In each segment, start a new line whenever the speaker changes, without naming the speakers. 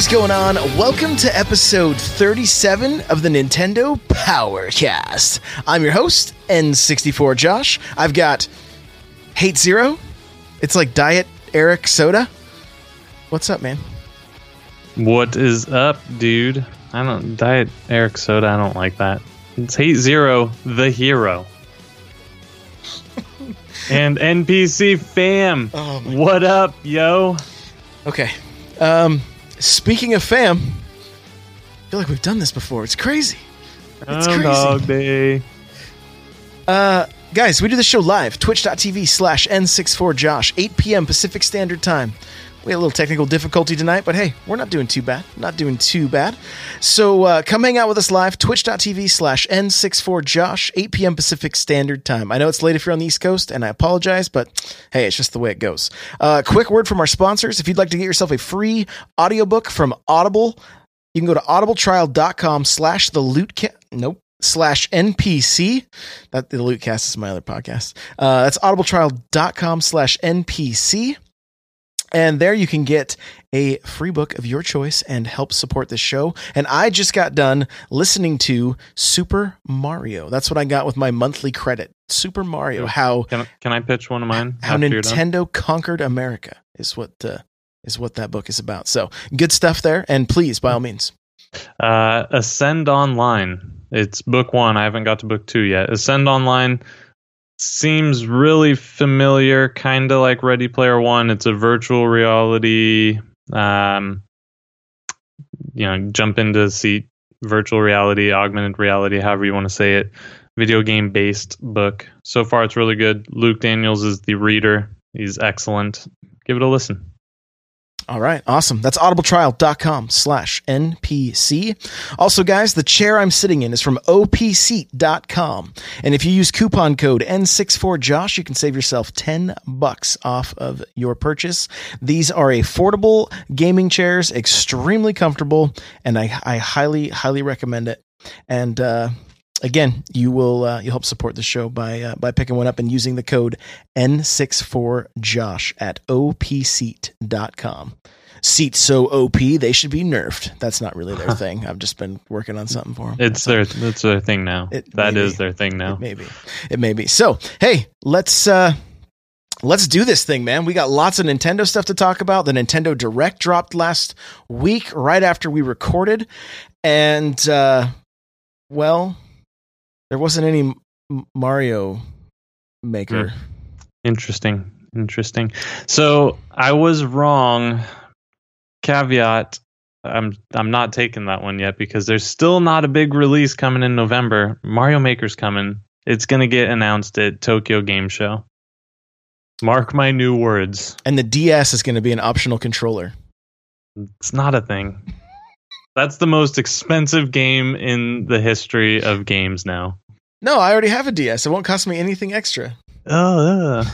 Is going on? Welcome to episode 37 of the Nintendo Powercast. I'm your host, N64 Josh. I've got Hate Zero. It's like Diet Eric Soda. What's up, man?
What is up, dude? I don't diet Eric soda. I don't like that. It's Hate Zero, the hero, and NPC fam.
Oh
what up, yo?
Okay. Um, speaking of fam, I feel like we've done this before. It's crazy. It's crazy.
Dog Day.
Uh, guys, we do the show live, twitch.tv slash N64Josh, 8 p.m. Pacific Standard Time. We had a little technical difficulty tonight, but hey, we're not doing too bad. Not doing too bad. So uh, come hang out with us live, twitch.tv slash N64Josh, 8 p.m. Pacific Standard Time. I know it's late if you're on the East Coast, and I apologize, but hey, it's just the way it goes. Uh, quick word from our sponsors. If you'd like to get yourself a free audiobook from Audible, you can go to audibletrial.com slash the loot ca- nope slash npc that the lootcast is my other podcast uh, that's audibletrial.com slash npc and there you can get a free book of your choice and help support the show and i just got done listening to super mario that's what i got with my monthly credit super mario how
Can can I pitch one of mine?
how
after you're done?
Nintendo conquered America is what uh, is what that book is about. So good stuff there, and please, by all means,
Uh, Ascend Online. It's book one. I haven't got to book two yet. Ascend Online seems really familiar, kind of like Ready Player One. It's a virtual reality, um, you know, jump into seat virtual reality, augmented reality, however you want to say it, video game based book. So far, it's really good. Luke Daniels is the reader. He's excellent. Give it a listen.
All right, awesome. That's audibletrial.com slash NPC. Also, guys, the chair I'm sitting in is from opseat.com. And if you use coupon code N64Josh, you can save yourself 10 bucks off of your purchase. These are affordable gaming chairs, extremely comfortable, and I, I highly, highly recommend it. And, uh, Again, you will uh, you'll help support the show by uh, by picking one up and using the code N64Josh at opseat.com. Seats so OP, they should be nerfed. That's not really their thing. I've just been working on something for them.
It's their it's their thing now.
It
That
may
is
be.
their thing now.
Maybe. It may be. So, hey, let's uh let's do this thing, man. We got lots of Nintendo stuff to talk about. The Nintendo Direct dropped last week right after we recorded. And uh well, there wasn't any Mario Maker. Hmm.
Interesting. Interesting. So I was wrong. Caveat. I'm I'm not taking that one yet because there's still not a big release coming in November. Mario Maker's coming. It's gonna get announced at Tokyo Game Show. Mark my new words.
And the DS is going to be an optional controller.
It's not a thing. That's the most expensive game in the history of games now.
No, I already have a DS. It won't cost me anything extra.
Oh,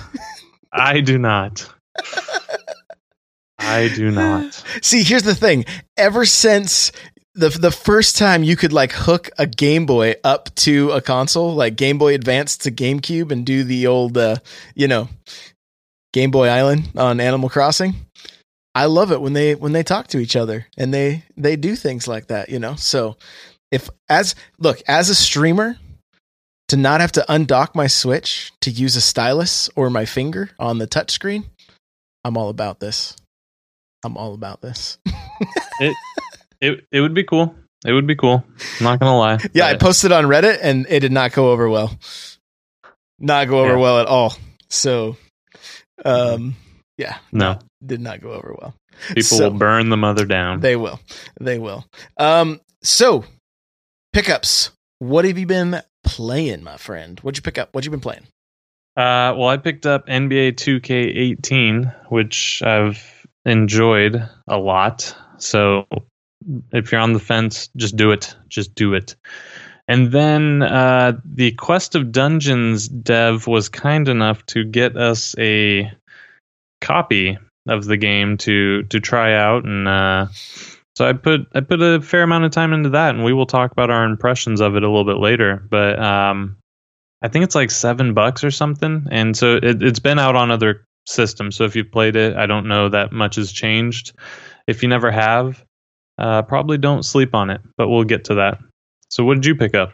I do not. I do not.
See, here's the thing. Ever since the the first time you could like hook a Game Boy up to a console, like Game Boy Advance to GameCube, and do the old, uh, you know, Game Boy Island on Animal Crossing. I love it when they when they talk to each other and they they do things like that. You know, so if as look as a streamer. To not have to undock my Switch to use a stylus or my finger on the touchscreen, I'm all about this. I'm all about this.
It it it would be cool. It would be cool. I'm not gonna lie.
Yeah, I posted on Reddit and it did not go over well. Not go over
Yeah.
well at all. So, um, yeah,
no.
did not go over well.
People
So-
will burn the mother down.
They will. They will. Um, so pickups. What have you been playing, my friend? What'd you pick up? What'd you been playing?
Uh, well, I picked up NBA 2K18, which I've enjoyed a lot. So if you're on the fence, just do it. Just do it. And then uh, the Quest of Dungeons dev was kind enough to get us a copy of the game to to try out, and uh, so I put I put a fair amount of time into that, and we will talk about our impressions of it a little bit later. But um, I think it's like seven bucks or something, and so it, it's been out on other systems. So if you've played it, I don't know that much has changed. If you never have, uh, probably don't sleep on it. But we'll get to that. So what did you pick up?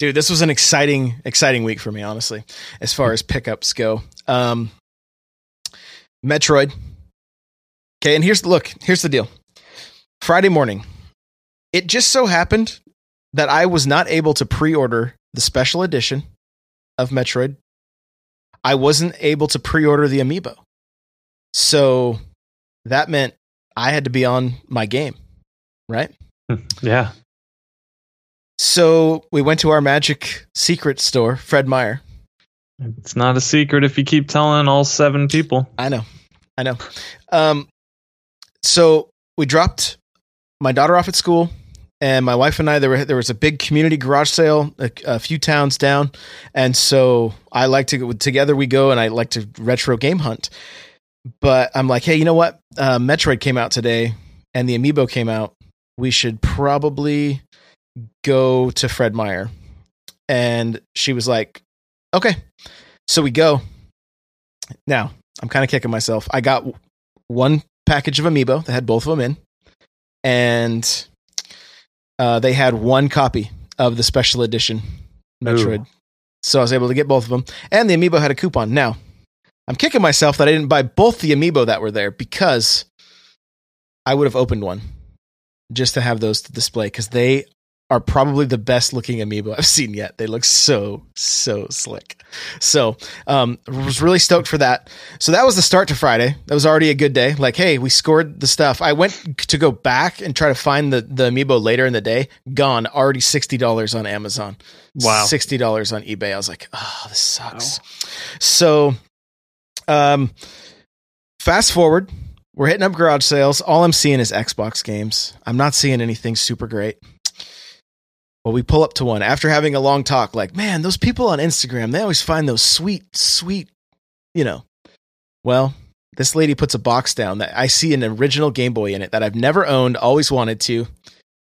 Dude, this was an exciting, exciting week for me, honestly, as far as pickups go. Um, Metroid. Okay, and here's look. Here's the deal. Friday morning, it just so happened that I was not able to pre-order the special edition of Metroid. I wasn't able to pre-order the amiibo, so that meant I had to be on my game, right?
Yeah,
So we went to our Magic Secret store, Fred Meyer.
it's not a secret if you keep telling all seven people.
I know, I know. Um, so we dropped my daughter off at school, and my wife and I. There were there was a big community garage sale a, a few towns down, and so I like to go together. We go, and I like to retro game hunt. But I'm like, hey, you know what? Uh, Metroid came out today, and the amiibo came out. We should probably go to Fred Meyer. And she was like, okay. So we go. Now, I'm kind of kicking myself. I got one package of amiibo that had both of them in, and uh, they had one copy of the special edition Metroid.
Ooh.
So I was able to get both of them, and the amiibo had a coupon. Now, I'm kicking myself that I didn't buy both the amiibo that were there because I would have opened one just to have those to display because they are probably the best looking amiibo I've seen yet. They look so so slick. So um, was really stoked for that. So that was the start to Friday. That was already a good day. Like, hey, we scored the stuff. I went to go back and try to find the the amiibo later in the day. Gone. Already sixty dollars on Amazon.
Wow.
sixty dollars on eBay. I was like, oh, this sucks. So, um, fast forward. We're hitting up garage sales. All I'm seeing is Xbox games. I'm not seeing anything super great. Well, we pull up to one after having a long talk. Like, man, those people on Instagram, they always find those sweet, sweet, you know. Well, this lady puts a box down that I see an original Game Boy in it that I've never owned, always wanted to.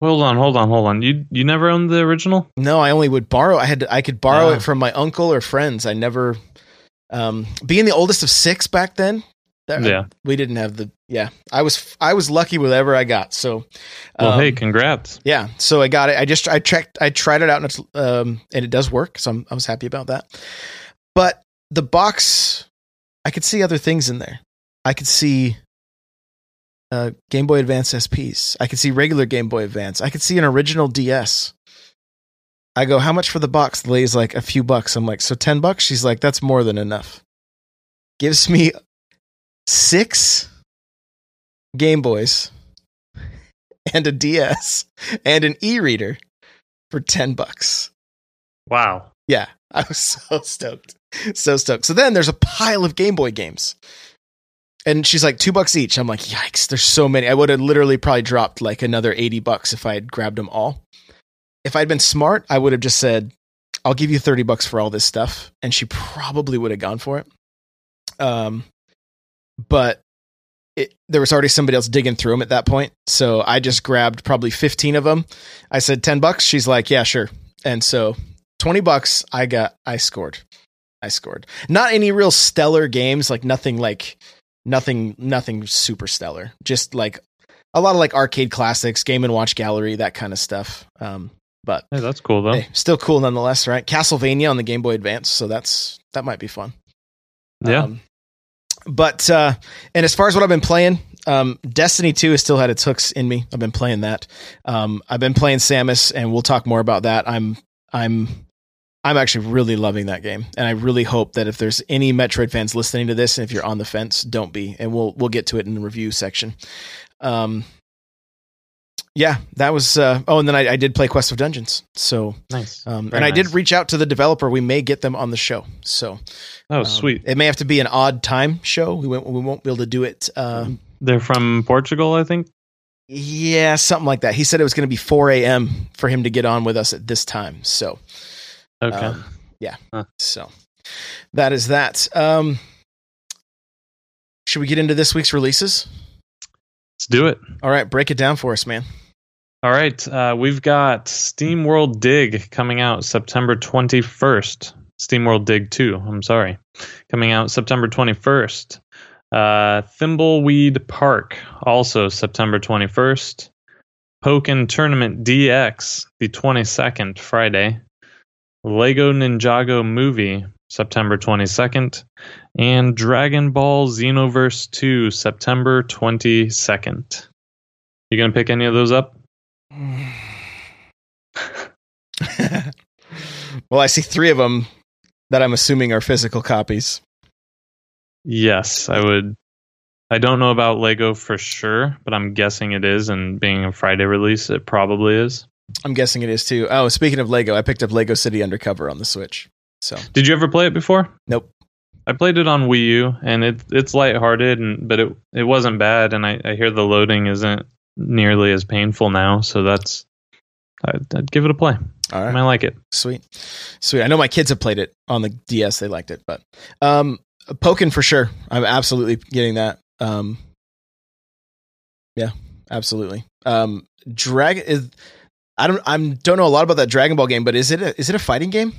Hold on, hold on, hold on. You you never owned the original?
No, I only would borrow. I had to, I could borrow
Oh.
it from my uncle or friends. I never, um, being the oldest of six back then. That-
Yeah.
we didn't have the. Yeah, I was I was lucky with whatever I got. So,
Well,
um,
hey, congrats.
yeah. So I got it. I just I checked. I tried it out and it's um and it does work. So I'm I was happy about that. But the box, I could see other things in there. I could see. Uh, Game Boy Advance SPs. I could see regular Game Boy Advance. I could see an original DS. I go, how much for the box? The lady's like, a few bucks. I'm like, so 10 bucks? She's like, that's more than enough. Gives me six Game Boys and a DS and an e reader for 10 bucks.
Wow.
Yeah, I was so stoked. So stoked. So then there's a pile of Game Boy games. And she's like, two bucks each. I'm like, yikes, there's so many. I would have literally probably dropped like another 80 bucks if I had grabbed them all. If I'd been smart, I would have just said, I'll give you 30 bucks for all this stuff. And she probably would have gone for it. Um, but it, there was already somebody else digging through them at that point. So I just grabbed probably 15 of them. I said 10 bucks. She's like, yeah, sure. And so 20 bucks I got I scored. I scored. Not any real stellar games, like nothing like nothing nothing super stellar. Just like a lot of like arcade classics, game and watch gallery, that kind of stuff. Um but
Hey, that's cool though.
hey, still cool nonetheless, right? Castlevania on the Game Boy Advance, so that's that might be fun.
Yeah.
Um, but uh and as far as what I've been playing, um Destiny 2 has still had its hooks in me. I've been playing that. Um I've been playing Samus and we'll talk more about that. I'm I'm I'm actually really loving that game, and I really hope that if there's any Metroid fans listening to this, and if you're on the fence, don't be, and we'll we'll get to it in the review section. Um, yeah, that was. Uh, oh, and then I, I did play Quest of Dungeons. So
Nice.
um, and I did reach out to the developer. We may get them on the show. So
Oh,
um,
sweet.
It may have to be an odd time show. We won't we won't be able to do it. Uh,
They're from Portugal, I think.
yeah, something like that. He said it was going to be 4 a.m. for him to get on with us at this time. So
Okay.
um, yeah.
Huh.
So that is that. Um, should we get into this week's releases?
Let's do it.
All right, break it down for us, man.
All right. Uh, we've got Steam World Dig coming out September 21st. Steam World Dig 2, I'm sorry. Coming out September 21st. Uh, Thimbleweed Park, also September 21st. Pokken Tournament DX, the 22nd, Friday. Lego Ninjago Movie, September 22nd. And Dragon Ball Xenoverse 2, September 22nd. You gonna pick any of those up?
well, I see three of them that I'm assuming are physical copies.
Yes, I would. I don't know about Lego for sure, but I'm guessing it is. And being a Friday release, it probably is.
I'm guessing it is too. Oh, speaking of Lego, I picked up Lego City Undercover on the Switch. So
Did you ever play it before?
Nope.
I played it on Wii U, and it it's lighthearted, and but it it wasn't bad. And I, I hear the loading isn't nearly as painful now, so that's I'd, I'd give it a play.
all
I like it.
sweet, sweet. I know my kids have played it on the DS. They liked it, but um, Pokken for sure. I'm absolutely getting that. Um, yeah, absolutely. Um, Drag is. I don't. I don't know a lot about that Dragon Ball game, but is it a, is it a fighting game?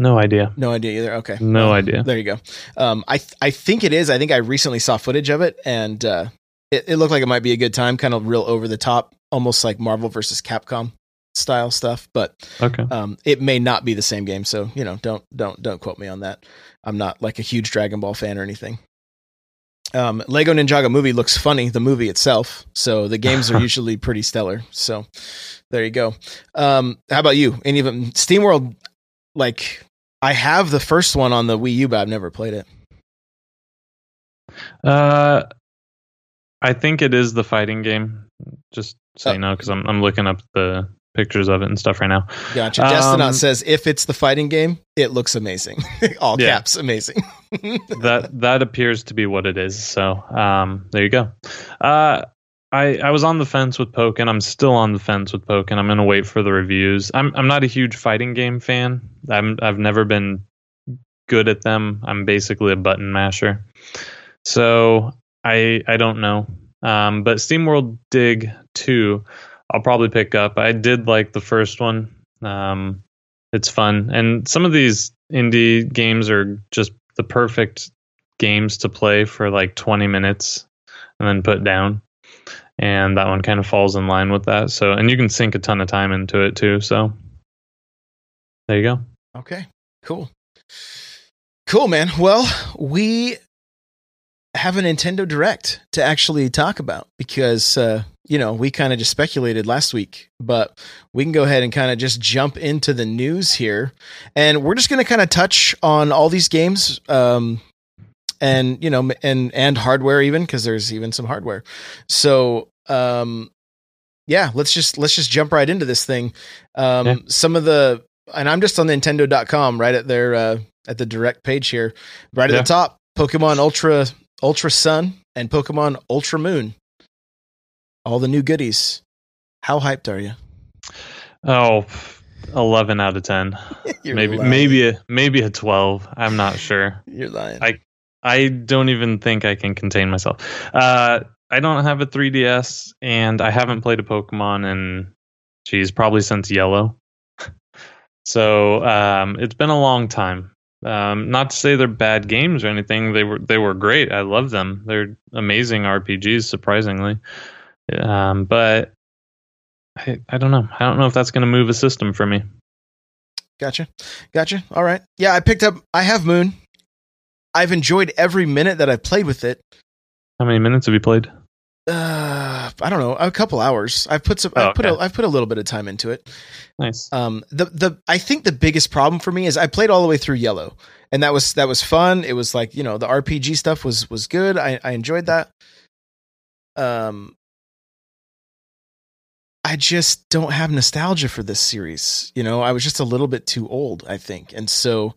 No idea.
No idea either. Okay,
No
Well,
idea.
There you go. Um, I th- I think it is. I think I recently saw footage of it, and uh, it, it looked like it might be a good time. Kind of real over the top, almost like Marvel versus Capcom style stuff. But
Okay.
um, it may not be the same game. So you know, don't don't don't quote me on that. I'm not like a huge Dragon Ball fan or anything. Um, Lego Ninjago movie looks funny, the movie itself. So the games are usually pretty stellar. So there you go. Um, how about you? Any of them? SteamWorld, like I have the first one on the Wii U, but I've never played it.
Uh, I think it is the fighting game. Just so
Oh.
you know, because I'm I'm looking up the pictures of it and stuff right now.
Gotcha. Destinaut
Um,
says if it's the fighting game, it looks amazing. All caps, amazing.
that that appears to be what it is. So um, there you go. Uh, I I was on the fence with Pokken. I'm still on the fence with Pokken. I'm gonna wait for the reviews. I'm I'm not a huge fighting game fan. I'm I've never been good at them. I'm basically a button masher. So I I don't know. Um, but SteamWorld Dig 2, I'll probably pick up. I did like the first one. Um, it's fun, and some of these indie games are just the perfect games to play for like 20 minutes and then put down. And that one kind of falls in line with that. So, and you can sink a ton of time into it too. So, there you go.
Okay, cool. Cool, man. Well, we have a Nintendo Direct to actually talk about because, uh, you know, we kind of just speculated last week, but we can go ahead and kind of just jump into the news here. And we're just going to kind of touch on all these games. Um, and you know and and hardware even because there's even some hardware so um yeah let's just let's just jump right into this thing um
Yeah.
some of the and i'm just on nintendo.com right at their uh at the direct page here right at the top pokemon ultra ultra sun and pokemon ultra moon all the new goodies how hyped are you
Oh, 11 out of 10. Maybe
lying.
maybe a maybe a 12. I'm not sure.
you're lying
I- I don't even think I can contain myself. Uh, I don't have a 3DS, and I haven't played a Pokemon in, geez, probably since Yellow. so um, it's been a long time. Um, not to say they're bad games or anything. They were they were great. I love them. They're amazing RPGs, surprisingly. Um, but I, I don't know. I don't know if that's going to move a system for me.
Gotcha. Gotcha. All right. Yeah, I picked up I have Moon. I've enjoyed every minute that I've played with it.
How many minutes have you played?
Uh, I don't know, a couple hours. I've put some.
Oh,
I've put a,
okay.
I've put a little bit of time into it.
Nice.
Um, the the I think the biggest problem for me is I played all the way through Yellow, and that was that was fun. It was like you know the RPG stuff was was good. I I enjoyed that. Um, I just don't have nostalgia for this series. You know, I was just a little bit too old, I think, and so.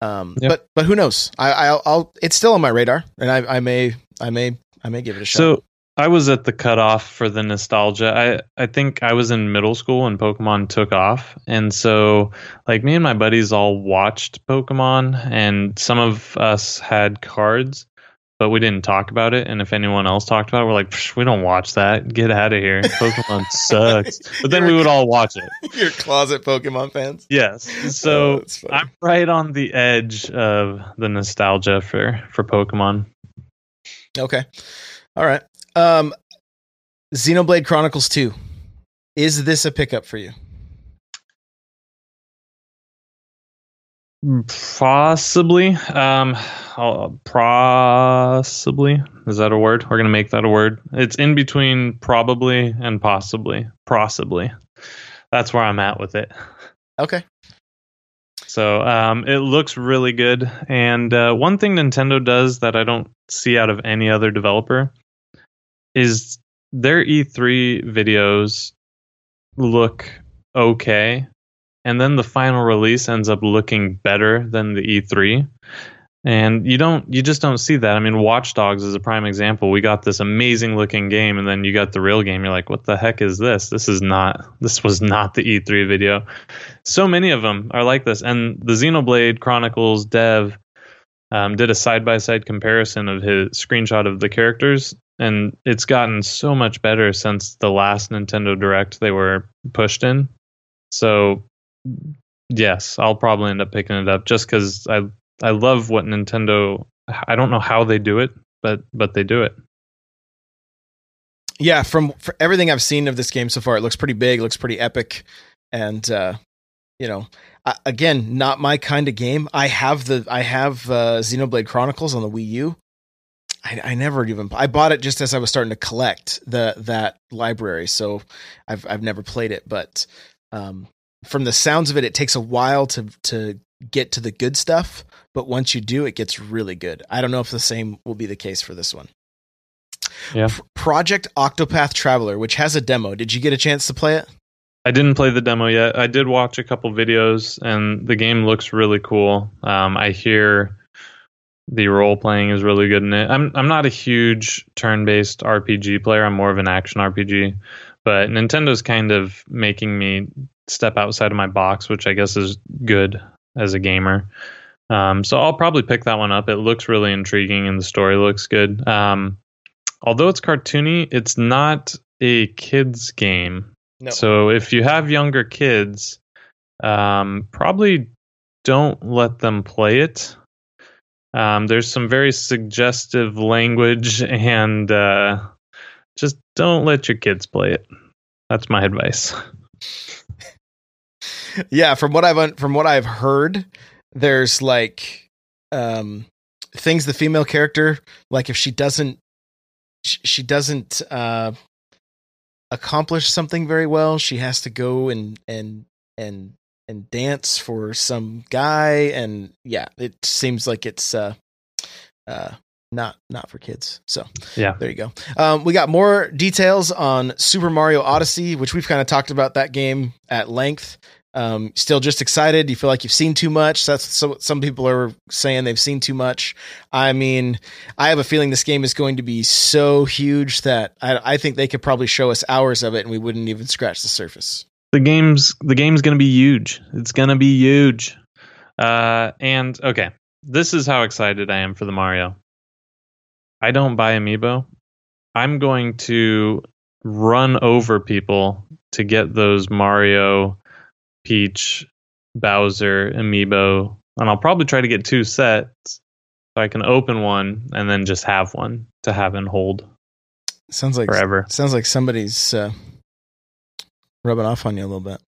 Um,
Yep.
but but who knows? I I'll, I'll it's still on my radar, and I I may I may I may give it a shot.
So I was at the cutoff for the nostalgia. I I think I was in middle school when Pokemon took off, and so like me and my buddies all watched Pokemon, and some of us had cards, but we didn't talk about it. And if anyone else talked about it, we're like, "Psh, we don't watch that. Get out of here. Pokemon sucks. But then we would all watch it.
You're closet Pokemon fans.
Yes.
Oh,
So
funny.
I'm right on the edge of the nostalgia for for Pokemon.
Okay. All right. Um Xenoblade Chronicles 2. Is this a pickup for you?
Possibly. Um, I'll- possibly. Is that a word? We're gonna make that a word. It's in between probably and possibly. Possibly. That's where I'm at with it.
Okay.
So um, it looks really good. And uh, one thing Nintendo does that I don't see out of any other developer is their E3 videos look okay. And then the final release ends up looking better than the E3. And you don't, you just don't see that. I mean, Watch Dogs is a prime example. We got this amazing looking game, and then you got the real game. You're like, what the heck is this? This is not, this was not the E3 video so many of them are like this. And the Xenoblade Chronicles dev um, did a side by side comparison of his screenshot of the characters, and it's gotten so much better since the last Nintendo Direct they were pushed in. So, yes, I'll probably end up picking it up just because I I love what Nintendo. I don't know how they do it, but but they do it.
Yeah, from everything I've seen of this game so far, it looks pretty big, looks pretty epic, and uh, you know, again, not my kind of game. I have the I have uh, Xenoblade Chronicles on the Wii U. I, I never even I bought it just as I was starting to collect the that library, so I've I've never played it. But um, from the sounds of it, it takes a while to to get to the good stuff. But once you do, it gets really good. I don't know if the same will be the case for this one.
Yeah.
P- Project Octopath Traveler, which has a demo. Did you get a chance to play it?
I didn't play the demo yet. I did watch a couple videos, and the game looks really cool. Um, I hear the role playing is really good in it. I'm I'm not a huge turn based RPG player. I'm more of an action RPG, but Nintendo's kind of making me step outside of my box, which I guess is good as a gamer. Um, so I'll probably pick that one up. It looks really intriguing, and the story looks good. Um, although it's cartoony, it's not a kids game.
No.
So if you have younger kids, um, probably don't let them play it. Um, there's some very suggestive language, and uh, just don't let your kids play it. That's my advice.
yeah, from what I've un- from what I've heard, there's like um things the female character like if she doesn't sh- she doesn't uh accomplish something very well, she has to go and and and and dance for some guy and yeah, it seems like it's uh uh not not for kids. So
Yeah.
there you go. Um, we got more details on Super Mario Odyssey, which we've kind of talked about that game at length. Um, still just excited. You feel like you've seen too much. That's so some people are saying they've seen too much. I mean, I have a feeling this game is going to be so huge that I, I think they could probably show us hours of it and we wouldn't even scratch the surface.
The game's the game's gonna be huge. It's gonna be huge. Uh, and okay, this is how excited I am for the Mario. I don't buy amiibo. I'm going to run over people to get those Mario, Peach, Bowser amiibo, and I'll probably try to get two sets so I can open one and then just have one to have and hold
Sounds like
forever.
sounds like somebody's uh, rubbing off on you a little bit.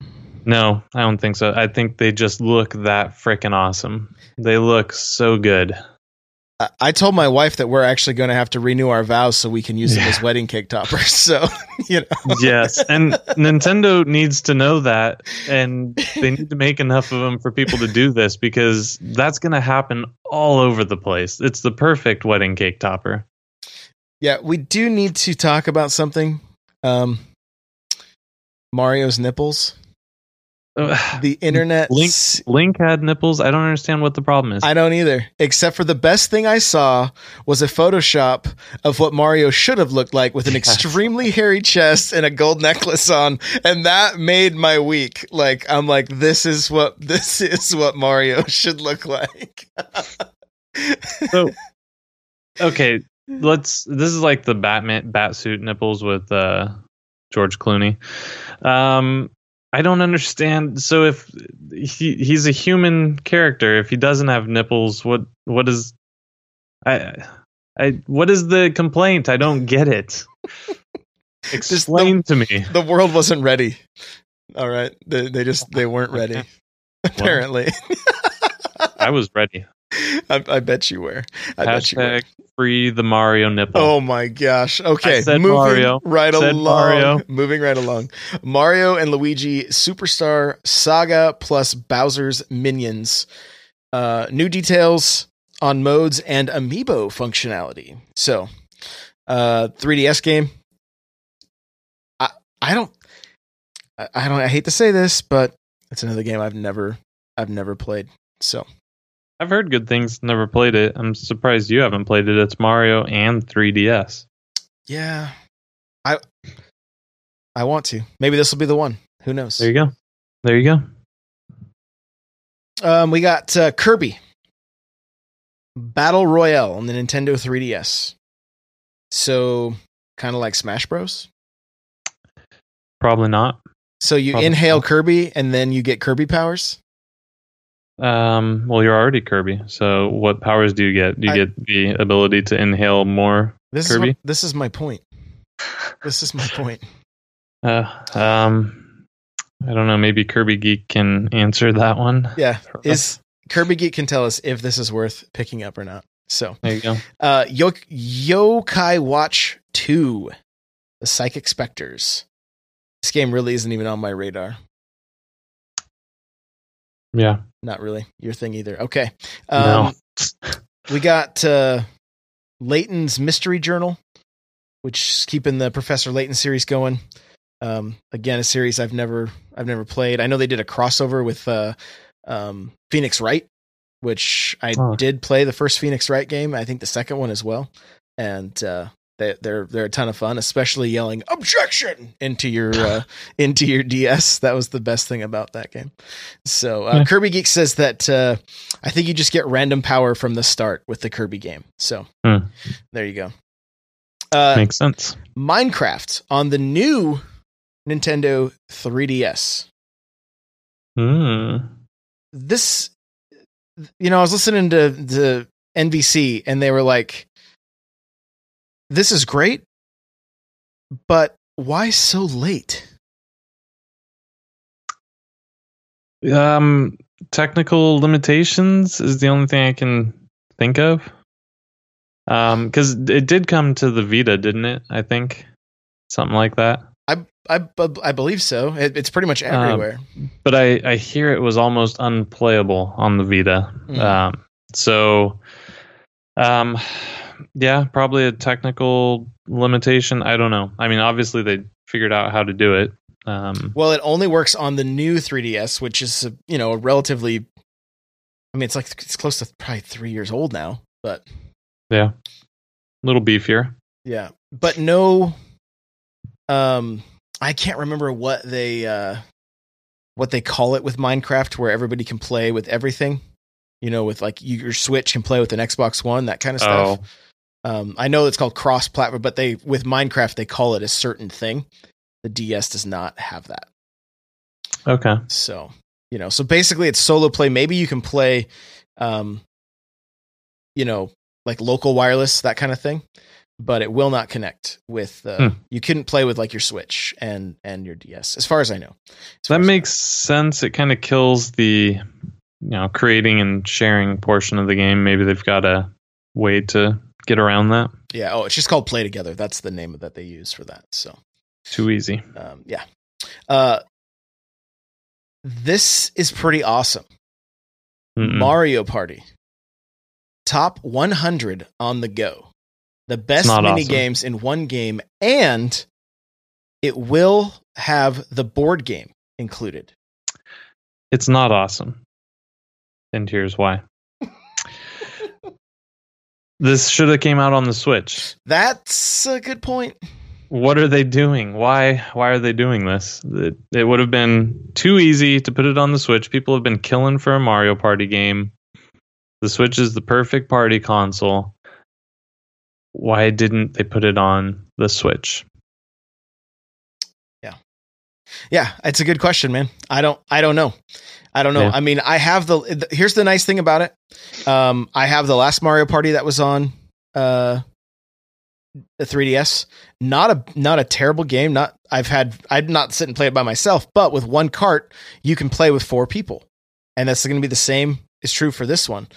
No, I don't think so. I think they just look that freaking awesome. They look so good.
I- I told my wife that we're actually going to have to renew our vows so we can use them as wedding cake toppers. So, you know,
yes, and Nintendo needs to know that, and they need to make enough of them for people to do this because that's going to happen all over the place. It's the perfect wedding cake topper.
yeah, we do need to talk about something. Um, Mario's nipples.
Ugh.
The internet.
Link- Link had nipples. I don't understand what the problem is.
I don't either. Except for the best thing I saw was a Photoshop of what Mario should have looked like with an
Yes.
extremely hairy chest and a gold necklace on, and that made my week. Like I'm like, this is what this is what Mario should look like.
so okay let's this is like the batman bat suit nipples with uh george clooney. Um i don't understand. So if he he's a human character if he doesn't have nipples what what is i i what is the complaint? I don't get it. Explain to me.
The world wasn't ready. All right, they, they just they weren't ready. Apparently,
i was ready
I, I bet you were. I bet you were.
free the mario nipple
Oh my gosh. Okay. Moving
Mario.
right
Said
along.
Mario.
Moving right along. Mario and Luigi Superstar Saga plus Bowser's Minions. Uh, new details on modes and amiibo functionality. So, uh, 3DS game. I I don't I, I don't I hate to say this, but it's another game I've never I've never played. So
I've heard good things, never played it. I'm surprised you haven't played it. It's Mario and 3DS.
yeah, I I want to. Maybe this will be the one. Who knows?
There you go. There you go.
Um, we got uh, Kirby Battle Royale on the Nintendo 3DS. So kind of like Smash Bros.
Probably not.
So you
Probably
inhale
not.
Kirby and then you get Kirby powers.
Um, well, you're already Kirby. So what powers do you get? Do you
I-
get the ability to inhale more?
This
Kirby?
is what, this is my point. This is my point.
Uh, um, I don't know. Maybe Kirby Geek can answer that one.
Yeah, is Kirby Geek can tell us if this is worth picking up or not. So,
There you go.
uh, Yo- Yokai Watch Two, the Psychic Specters. This game really isn't even on my radar.
Yeah.
Not really your thing either. Okay. Um,
no.
We got uh, Layton's Mystery Journal, which is keeping the Professor Layton series going. Um, again, a series I've never I've never played. I know they did a crossover with uh, um, Phoenix Wright, which I
Oh.
did play the first Phoenix Wright game. I think the second one as well, and uh, they, they're they're a ton of fun, especially yelling objection into your uh, into your DS. That was the best thing about that game. So uh,
Yeah.
Kirby Geek says that uh, I think you just get random power from the start with the Kirby game. So
Hmm.
there you go. Uh,
Makes sense.
Minecraft on the new Nintendo 3DS.
Hmm.
This, you know, I was listening to the NVC and they were like, "This is great, but why so late?"
Um, technical limitations is the only thing I can think of. Um, because it did come to the Vita, didn't it? I think something like that.
I I, I believe so. It, it's pretty much
Um,
everywhere.
But I I hear it was almost unplayable on the Vita.
Mhm.
Um, so, um, yeah, probably a technical limitation. I don't know. I mean, obviously they figured out how to do it. Um,
Well, it only works on the new 3DS, which is you know a relatively. I mean, it's like it's close to probably three years old now, but
yeah, a little beefier.
yeah, but no. Um, I can't remember what they uh, what they call it with Minecraft, where everybody can play with everything. You know, with like you, your Switch can play with an Xbox One, that kind of stuff.
Oh,
Um, I know it's called cross platform, but they with Minecraft they call it a certain thing. The DS does not have that.
okay.
So, you know, so basically it's solo play. Maybe you can play, um, you know, like local wireless, that kind of thing, but it will not connect with, uh,
Hmm.
you couldn't play with like your Switch and, and your DS, as far as I know.
That makes sense. It kind of kills the, you know, creating and sharing portion of the game. Maybe they've got a way to get around that.
Yeah. Oh, it's just called Play Together. That's the name that they use for that. So
Too easy.
um, yeah. Uh, this is pretty awesome.
Mm-mm.
Mario Party. Top 100 on the go. The best mini
awesome.
games in one game, and it will have the board game included.
It's not awesome. And here's why. This should have came out on the Switch.
That's a good point.
What are they doing? Why why are they doing this? It, it would have been too easy to put it on the Switch. People have been killing for a Mario Party game. The Switch is the perfect party console. Why didn't they put it on the Switch?
Yeah, it's a good question, man. I don't I don't know. I don't know.
Yeah.
I mean, I have the, the here's the nice thing about it. Um I have the last Mario Party that was on uh the 3DS. Not a not a terrible game. Not I've had I'd not sit and play it by myself, but with one cart you can play with four people. And that's going to be the same is true for this one.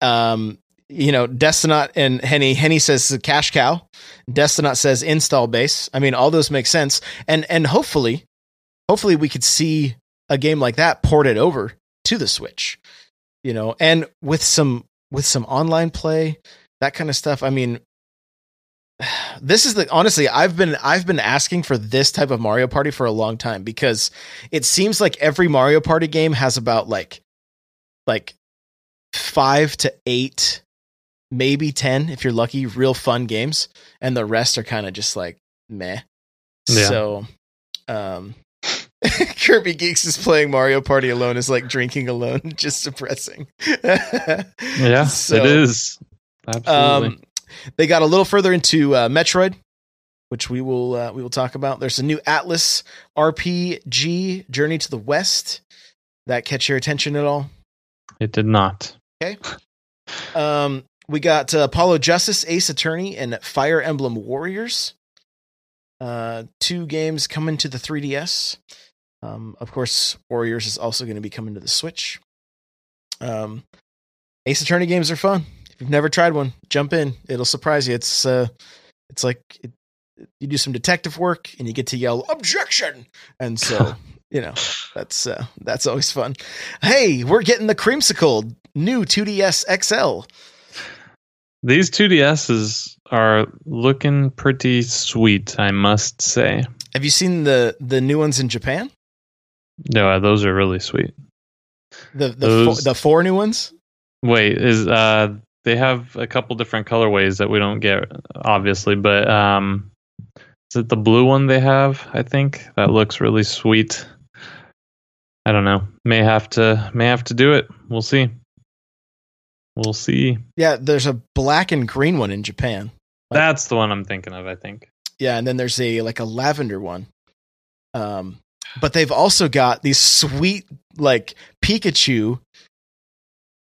Um you know, Destinot and Henny Henny says the cash cow. Destinot says install base. I mean, all those make sense. And and hopefully hopefully we could see a game like that ported over to the Switch. You know, and with some with some online play, that kind of stuff. I mean, this is the honestly, I've been I've been asking for this type of Mario Party for a long time because it seems like every Mario Party game has about like like 5 to 8 maybe 10 if you're lucky real fun games and the rest are kind of just like meh.
Yeah.
So um Kirby Geeks is playing Mario Party alone is like drinking alone, just depressing.
Yeah,
So,
it is. Absolutely.
Um, they got a little further into uh, Metroid, which we will uh, we will talk about. There's a new Atlus RPG, Journey to the West. That catch your attention at all?
it did not. Okay.
Um, we got uh, Apollo Justice, Ace Attorney, and Fire Emblem Warriors. Uh, two games coming to the 3DS. Um, of course, Warriors is also going to be coming to the Switch. Um, Ace Attorney games are fun. If you've never tried one, jump in. It'll surprise you. It's uh, it's like it, you do some detective work and you get to yell objection, and so you know that's uh, that's always fun. Hey, we're getting the creamsicle new 2DS XL.
These 2DSs are looking pretty sweet, I must say.
Have you seen the the new ones in Japan?
No, those are really sweet.
The the four,
Those-
the four new ones.
Wait, is uh they have a couple different colorways that we don't get obviously, but um is it the blue one they have? I think that looks really sweet. I don't know. May have to may have to do it. We'll see. We'll see.
Yeah, there's a black and green one in Japan.
That's the one I'm thinking of, I think.
Yeah, and then there's a like a lavender one. Um, but they've also got these sweet like Pikachu.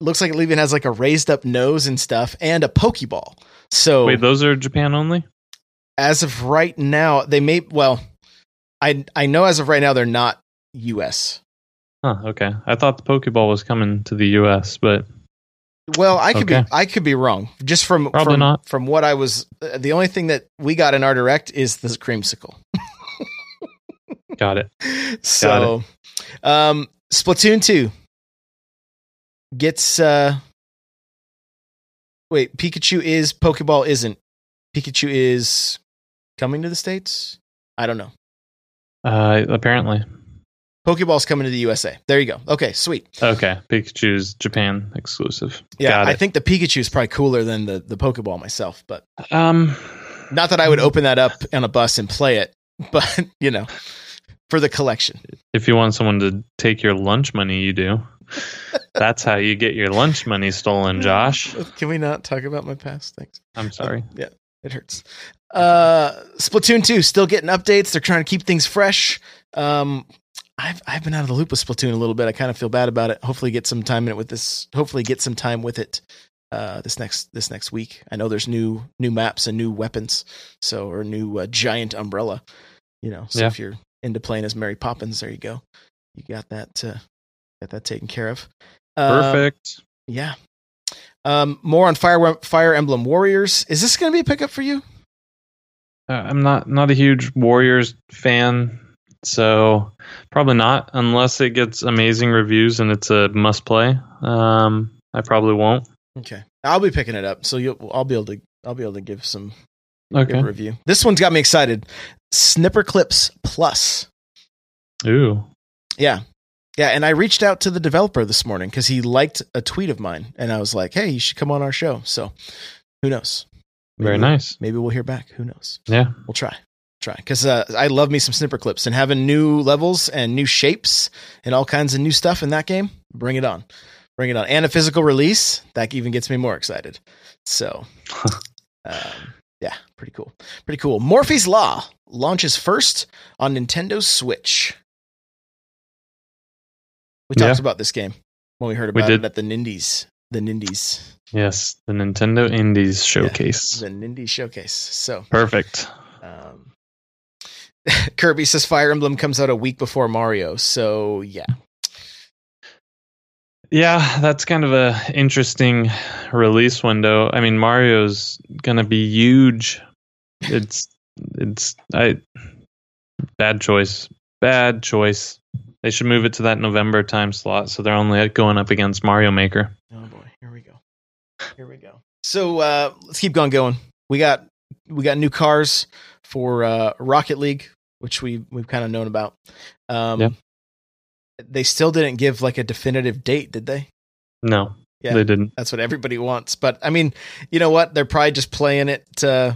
Looks like it even has like a raised up nose and stuff, and a Pokeball. So
Wait, those are Japan only?
as of right now, they may well. I I know as of right now they're not U.S.
Huh, okay. I thought the Pokeball was coming to the US, but
Well, I could
Okay.
be I could be wrong. Just from
Probably
from,
not.
from what I was uh, the only thing that we got in our direct is the creamsicle.
got it.
So, um Splatoon 2 gets uh Wait, Pikachu is Pokeball isn't. Pikachu is coming to the states? I don't know.
Uh apparently.
Pokeball's coming to the USA. There you go. Okay, sweet.
Okay. Pikachu's Japan exclusive.
Yeah,
Got
I think the Pikachu is probably cooler than the the Pokeball myself, but
Um
Not that I would open that up on a bus and play it, but you know, for the collection.
if you want someone to take your lunch money, you do. That's how you get your lunch money stolen, Josh.
Can we not talk about my past Thanks.
I'm sorry.
yeah, it hurts. Uh, Splatoon 2 still getting updates. They're trying to keep things fresh. Um, I've I've been out of the loop with Splatoon a little bit. I kind of feel bad about it. Hopefully, get some time in it with this. Hopefully, get some time with it. Uh, this next this next week. I know there's new new maps and new weapons. So or new uh, giant umbrella. You know, so
Yeah.
if you're into playing as Mary Poppins, there you go. You got that uh, got that taken care of. Uh,
Perfect.
yeah. Um, more on Fire Fire Emblem Warriors. Is this going to be a pickup for you?
Uh, I'm not not a huge Warriors fan, so probably not unless it gets amazing reviews and it's a must play. Um, I probably won't.
Okay, I'll be picking it up, so you'll I'll be able to I'll be able to give some
Okay.
review. This one's got me excited. Snipper Clips Plus.
Ooh.
Yeah. Yeah, and I reached out to the developer this morning because he liked a tweet of mine, and I was like, "Hey, you should come on our show." So, who knows?
Very
Maybe-
nice.
Maybe we'll hear back. Who knows?
Yeah.
We'll try, try because uh, I love me some snipper clips and having new levels and new shapes and all kinds of new stuff in that game. Bring it on, bring it on, and a physical release that even gets me more excited. So, um, yeah, pretty cool, pretty cool. Morphies Law launches first on Nintendo Switch. We talked
Yeah.
about this game when we heard
We
about
did.
it at the Nindies. The Nindies,
Yes. The Nintendo Indies showcase.
the Nindies showcase. So,
Perfect.
Um, Kirby says Fire Emblem comes out a week before Mario, so yeah.
Yeah, that's kind of a interesting release window. I mean, Mario's gonna be huge. It's it's I bad choice. Bad choice. They should move it to that November time slot so they're only going up against Mario Maker.
Oh boy, here we go. Here we go. So uh, let's keep on going. We got we got new cars for uh, Rocket League, which we we've kind of known about. Um,
Yeah.
They still didn't give like a definitive date, did they?
No,
Yeah.
they didn't.
That's what everybody wants. But I mean, you know what? They're probably just playing it. Uh,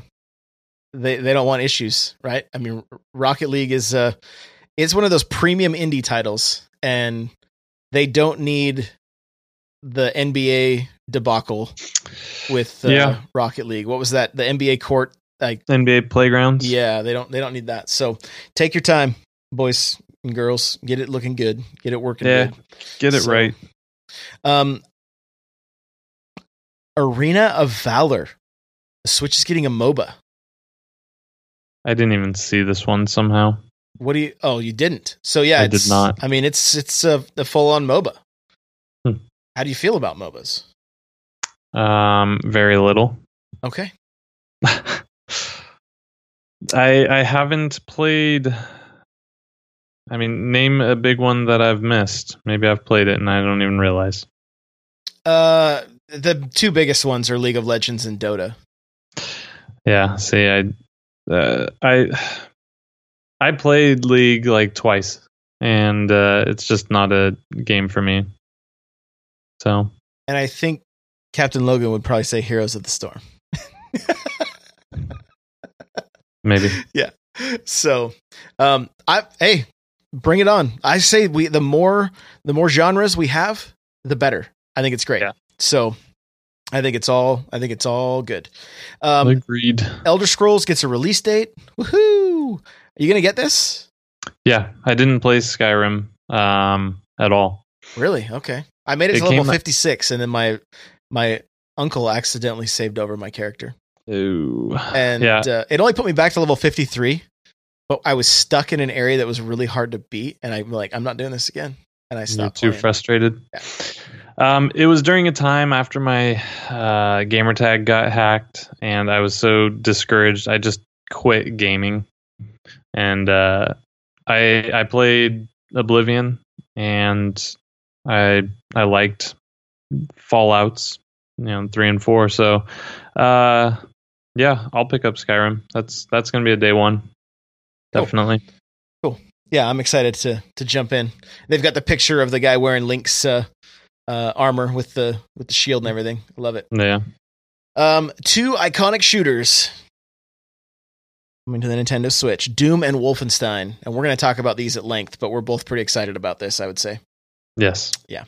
they they don't want issues, right? I mean, Rocket League is uh, it's one of those premium indie titles, and they don't need the NBA debacle with uh,
Yeah.
Rocket League. What was that? The NBA court, like
NBA playgrounds.
yeah, they don't they don't need that. So take your time, boys and girls. Get it looking good. Get it working
Yeah.
good.
Get it
So-
right.
Um, Arena of Valor. The Switch is getting a MOBA.
I didn't even see this one somehow.
What do you? Oh, you didn't. So yeah,
I
it's,
did not.
I mean, it's it's a, a full on MOBA.
Hmm.
How do you feel about MOBAs?
Um, very little.
Okay,
I I haven't played. I mean, name a big one that I've missed. Maybe I've played it and I don't even realize.
uh, the two biggest ones are League of Legends and Dota.
Yeah, see, I, uh, I, I played League like twice, and uh, it's just not a game for me. So
And I think Captain Logan would probably say Heroes of the Storm.
maybe Yeah.
so um i hey bring it on. I say we the more the more genres we have the better. I think it's great.
Yeah.
so i think it's all i think it's all good. Um
agreed.
elder scrolls gets a release date. Woohoo! Are you gonna get this?
Yeah, I didn't play Skyrim um at all.
really? Okay. I made it
It
to level 56 and then my my uncle accidentally saved over my character.
Ooh.
and
yeah,
uh, it only put me back to level 53 but i was stuck in an area that was really hard to beat and i'm like i'm not doing this again and i
You're
stopped
too
playing.
frustrated.
Yeah.
Um, it was during a time after my uh, gamer tag got hacked, and I was so discouraged. I just quit gaming, and uh, I I played Oblivion, and I I liked Fallout's, you know, three and four. So, uh, yeah, I'll pick up Skyrim. That's that's gonna be a day one,
Cool.
definitely.
yeah, I'm excited to to jump in. They've got the picture of the guy wearing Link's uh, uh, armor with the with the shield and everything. Love it.
Yeah.
Um, two iconic shooters coming to the Nintendo Switch: Doom and Wolfenstein, and we're going to talk about these at length. But we're both pretty excited about this. I would say,
Yes.
Yeah.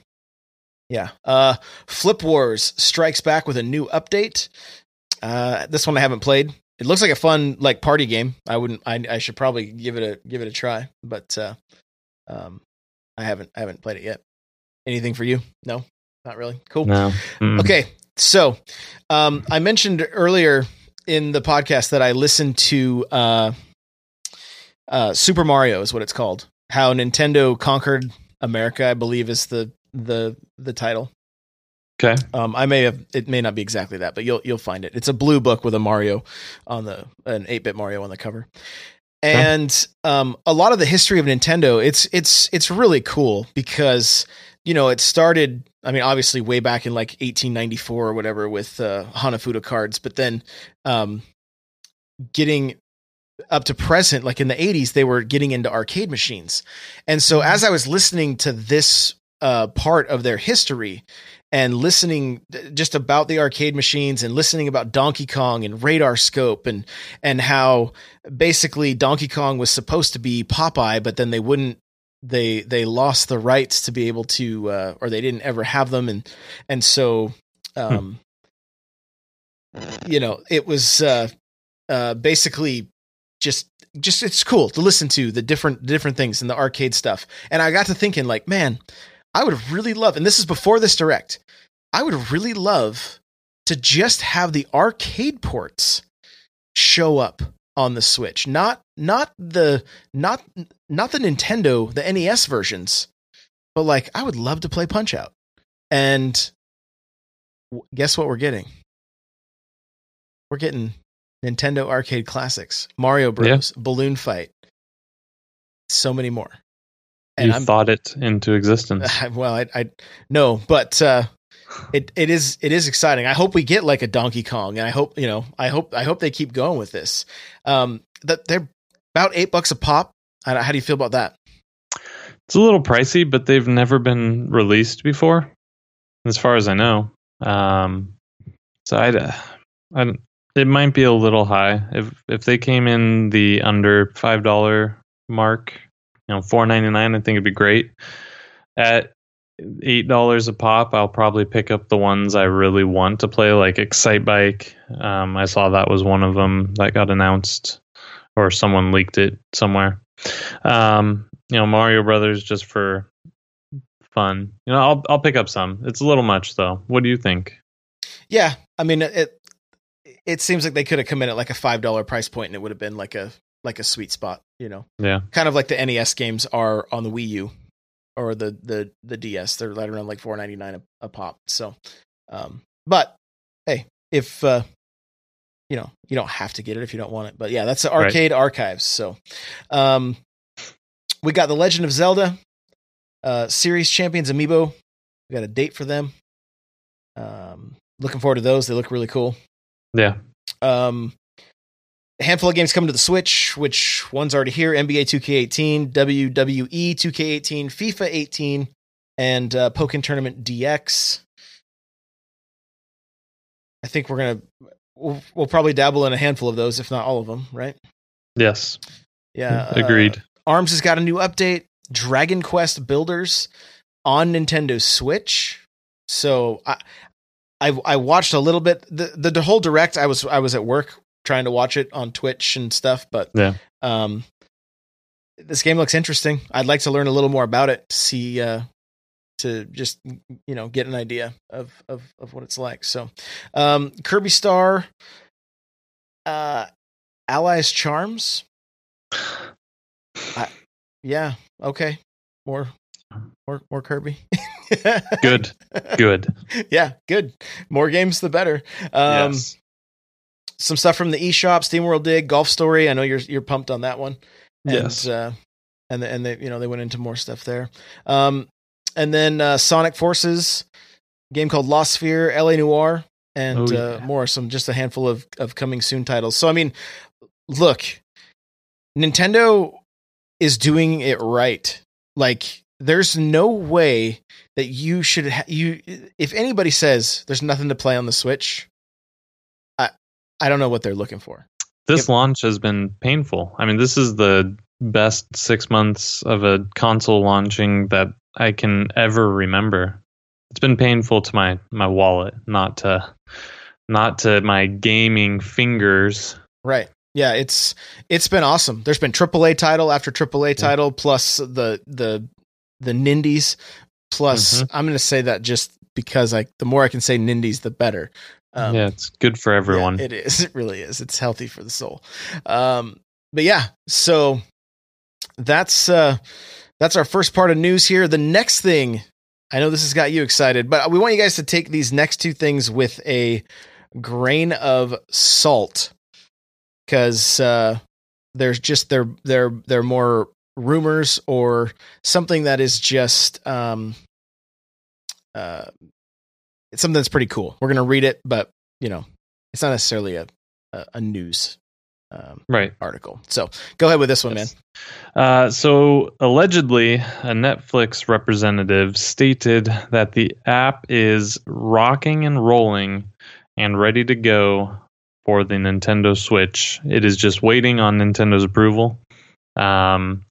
Yeah. Uh, Flip Wars strikes back with a new update. Uh, this one I haven't played. It looks like a fun like party game. I wouldn't. I, I should probably give it a give it a try, but uh, um, I haven't I haven't played it yet. Anything for you? No, not really. Cool.
No. Mm.
Okay, so um, I mentioned earlier in the podcast that I listened to uh, uh, Super Mario is what it's called. How Nintendo conquered America, I believe, is the the the title.
Okay.
Um, I may have it may not be exactly that, but you'll you'll find it. It's a blue book with a Mario on the an eight bit Mario on the cover, and um, a lot of the history of Nintendo. It's it's it's really cool because you know it started. I mean, obviously way back in like 1894 or whatever with uh, Hanafuda cards, but then um, getting up to present, like in the 80s, they were getting into arcade machines, and so as I was listening to this uh, part of their history and listening just about the arcade machines and listening about Donkey Kong and Radar Scope and and how basically Donkey Kong was supposed to be Popeye, but then they wouldn't they they lost the rights to be able to uh, or they didn't ever have them. And and so um you know it was uh uh basically just just it's cool to listen to the different different things and the arcade stuff. And i got to thinking like man I would really love, and this is before this direct, I would really love to just have the arcade ports show up on the Switch. Not not the not not the Nintendo, the NES versions, but like I would love to play Punch Out. And guess what we're getting? We're getting Nintendo arcade classics, Mario Bros, yeah. Balloon Fight, so many more
you I'm, thought it into existence.
Well, I, I no, but uh, it it is it is exciting. I hope we get like a Donkey Kong, and I hope you know, I hope I hope they keep going with this. Um, that they're about eight bucks a pop. How do you feel about that?
It's a little pricey, but they've never been released before, as far as I know. Um, so I, I, it might be a little high if if they came in the under five dollar mark you know, four ninety nine. I think it'd be great. At eight dollars a pop, I'll probably pick up the ones I really want to play, like Excitebike. Um, I saw that was one of them that got announced, or someone leaked it somewhere. Um, you know, Mario Brothers just for fun. You know, I'll I'll pick up some. It's a little much though. What do you think?
Yeah, I mean it. It seems like they could have come in at like a five dollar price point, and it would have been like a like a sweet spot, you know.
Yeah.
Kind of like the NES games are on the Wii U or the the the DS. They're right around like four ninety nine a, a pop. So, um, but hey, if uh, you know, you don't have to get it if you don't want it. But yeah, that's the arcade right. archives. So, um, we got the Legend of Zelda uh, series champions amiibo. We got a date for them. Um, looking forward to those. They look really cool.
Yeah.
Um, a handful of games coming to the Switch, which one's are already here NBA 2K18, WWE 2K18, FIFA 18, and uh, Pokken Tournament DX. I think we're going to, we'll, we'll, probably dabble in a handful of those, if not all of them, right?
Yes.
Yeah.
Agreed.
Uh, ARMS has got a new update Dragon Quest Builders on Nintendo Switch. So I, I, I watched a little bit the, the, the whole direct. I was I was at work trying to watch it on Twitch and stuff. But
yeah,
um, this game looks interesting. I'd like to learn a little more about it. See, uh, to just you know get an idea of of of what it's like. So, um, Kirby Star, uh, Allies Charms. I, yeah. Okay. More. More. More Kirby.
good. Good.
Yeah. Good. More games, the better. Um, yes some stuff from the eShop, Steam World Dig, Golf Story. I know you're you're pumped on that one.
And, yes.
Uh, and and they you know they went into more stuff there. Um, and then uh, Sonic Forces, game called Lost Sphear, LA Noire, and oh, yeah. uh, more. Some just a handful of of coming soon titles. So I mean, look, Nintendo is doing it right. Like there's no way that you should ha- you if anybody says there's nothing to play on the Switch, I don't know what they're looking for.
This if, launch has been painful. I mean, this is the best six months of a console launching that I can ever remember. It's been painful to my my wallet, not to not to my gaming fingers.
Right. Yeah, it's it's been awesome. There's been AAA title after AAA title, yeah. plus the the the Nindies. Plus, mm-hmm. I'm going to say that just because I the more I can say Nindies, the better.
Um, yeah, it's good for everyone.
Yeah, it is. It really is. It's healthy for the soul. Um, but yeah, so that's uh, that's our first part of news here. The next thing I know this has got you excited, but we want you guys to take these next two things with a grain of salt because uh, there's just they're they're they're more rumors or something that is just um, uh, it's something that's pretty cool. We're gonna read it, but you know, it's not necessarily a a, a news um,
right
article. So go ahead with this one,
Yes. Uh, so allegedly, a Netflix representative stated that the app is rocking and rolling and ready to go for the Nintendo Switch. It is just waiting on Nintendo's approval. Um,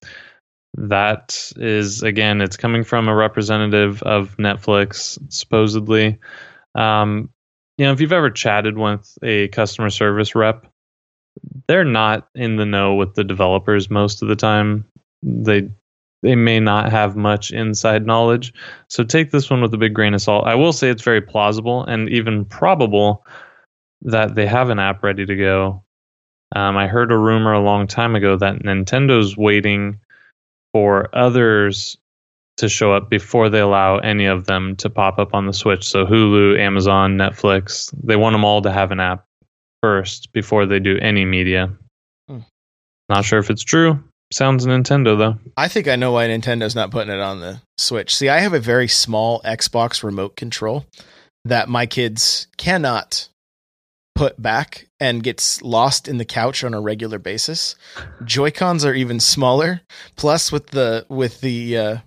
that is again, it's coming from a representative of Netflix, supposedly. Um, you know, if you've ever chatted with a customer service rep, they're not in the know with the developers most of the time. They they may not have much inside knowledge. So take this one with a big grain of salt. I will say it's very plausible and even probable that they have an app ready to go. Um, I heard a rumor a long time ago that Nintendo's waiting for others to show up before they allow any of them to pop up on the Switch. So Hulu, Amazon, Netflix, they want them all to have an app first before they do any media.
Hmm.
Not sure if it's true. Sounds Nintendo though.
I think I know why Nintendo's not putting it on the Switch. See, I have a very small Xbox remote control that my kids cannot put back and gets lost in the couch on a regular basis. Joy-Cons are even smaller. Plus with the with the uh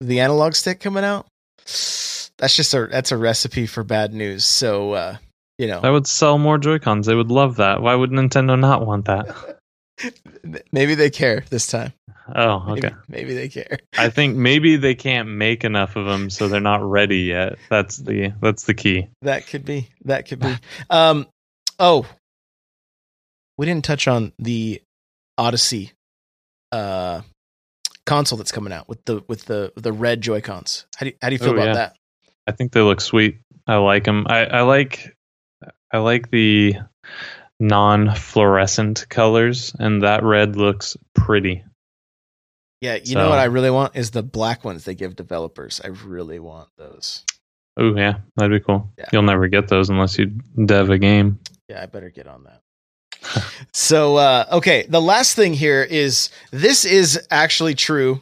the analog stick coming out, that's just a that's a recipe for bad news. So uh you know,
That would sell more Joy-Cons. They would love that. Why would Nintendo not want that?
maybe they care this time.
Oh,
Maybe,
okay.
maybe they care.
I think maybe they can't make enough of them, so they're not ready yet. That's the that's the key.
That could be. That could be. Um. Oh, we didn't touch on the Odyssey, uh, console that's coming out with the with the the red Joy Cons. How do you, how do you feel
Oh,
about
yeah.
that?
I think they look sweet. I like them. I, I like I like the non-fluorescent colors, and that red looks pretty.
Yeah, you know what I really want is the black ones they give developers. I really want those.
Oh yeah, that'd be cool.
Yeah.
You'll never get those unless you dev a game.
Yeah, I better get on that. so, uh, okay, the last thing here is this is actually true.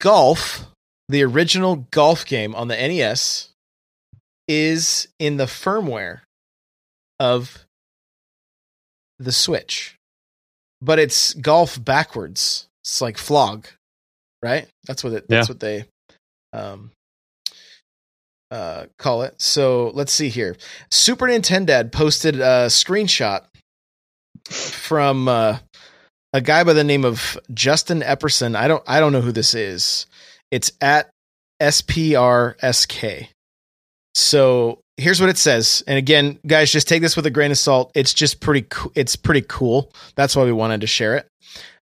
Golf, the original golf game on the NES, is in the firmware of the Switch, but it's golf backwards. It's like flog, right? That's what it. That's
Yeah.
what they um, uh, call it. So let's see here. Super Nintendo posted a screenshot from uh, a guy by the name of Justin Epperson. I don't I don't know who this is. It's at SPRSK. So here's what it says. And again, guys, just take this with a grain of salt. It's just pretty co- it's pretty cool. That's why we wanted to share it.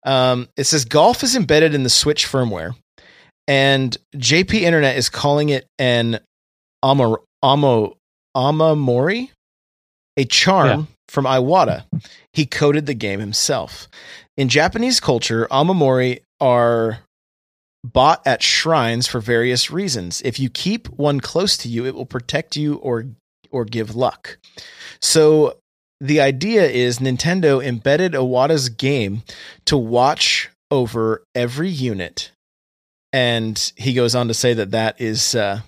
Um, it says golf is embedded in the Switch firmware, and JP Internet is calling it an Ama, Amo, Amamori, a charm from Iwata. He coded the game himself. In Japanese culture, Amamori are bought at shrines for various reasons. If you keep one close to you, it will protect you or or give luck. So the idea is Nintendo embedded Iwata's game to watch over every unit, and he goes on to say that that is uh,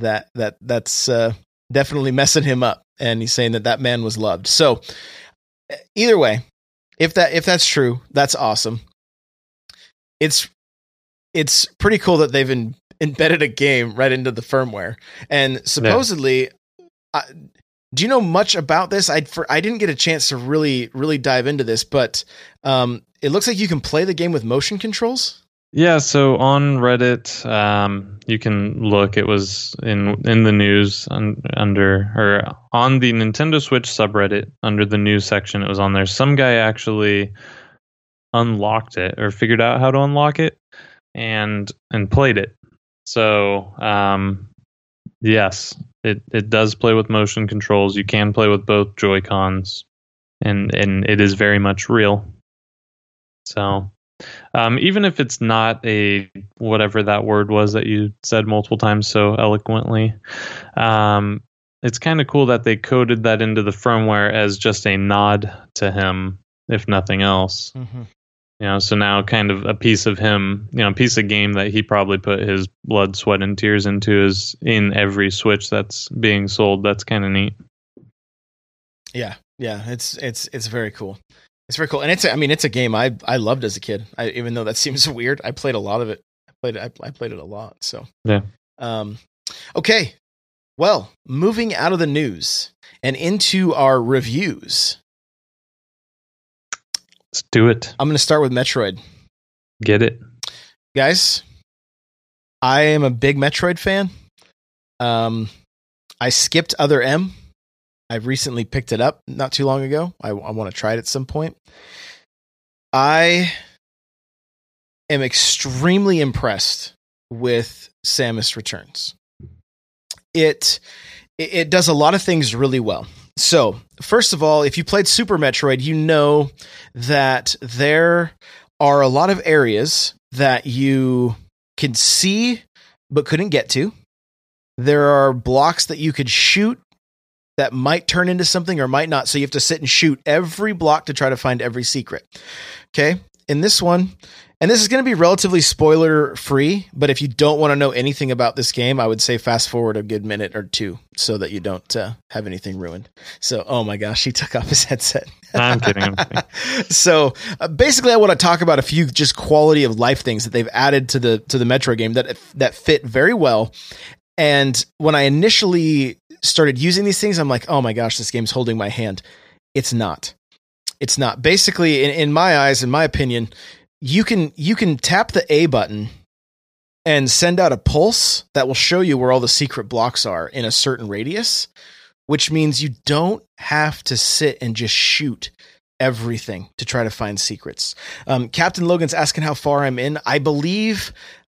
that that that's uh, definitely messing him up, and he's saying that that man was loved. So either way, if that if that's true, that's awesome. It's it's pretty cool that they've in, embedded a game right into the firmware, and supposedly. I, do you know much about this? I for I didn't get a chance to really really dive into this, but um, it looks like you can play the game with motion controls.
Yeah, so on Reddit, um, you can look. It was in in the news un, under or on the Nintendo Switch subreddit under the news section. It was on there. Some guy actually unlocked it or figured out how to unlock it and and played it. So um, yes, it it does play with motion controls. You can play with both Joy Cons, and and it is very much real. So Um, even if it's not a whatever that word was that you said multiple times so eloquently, um, it's kind of cool that they coded that into the firmware as just a nod to him, if nothing else.
Mm-hmm.
You know, so now kind of a piece of him, you know, a piece of game that he probably put his blood, sweat, and tears into is in every Switch that's being sold. That's kind of neat.
Yeah, yeah, it's it's it's very cool. It's very cool, and it's I mean it's a game I I loved as a kid. I, even though that seems weird, I played a lot of it. I played I, I played it a lot. So
yeah.
Um, okay, well, moving out of the news and into our reviews.
Let's do it.
I'm going to start with Metroid.
Get it,
guys. I am a big Metroid fan. Um, I skipped Other M. I recently picked it up not too long ago. I, I want to try it at some point. I am extremely impressed with Samus Returns. It it does a lot of things really well. So, first of all, if you played Super Metroid, you know that there are a lot of areas that you can see but couldn't get to. There are blocks that you could shoot that might turn into something or might not. So you have to sit and shoot every block to try to find every secret. Okay. In this one, and this is going to be relatively spoiler free, but if you don't want to know anything about this game, I would say fast forward a good minute or two so that you don't uh, have anything ruined. So, oh my gosh, he took off his headset.
I'm kidding. I'm kidding.
so, uh, basically, I want to talk about a few just quality of life things that they've added to the to the Metroid game that that fit very well. And when I initially started using these things, I'm like, oh my gosh, this game's holding my hand. It's not. It's not. Basically, in, in my eyes, in my opinion, you can you can tap the A button and send out a pulse that will show you where all the secret blocks are in a certain radius, which means you don't have to sit and just shoot everything to try to find secrets. Um, Captain Logan's asking how far I'm in. I believe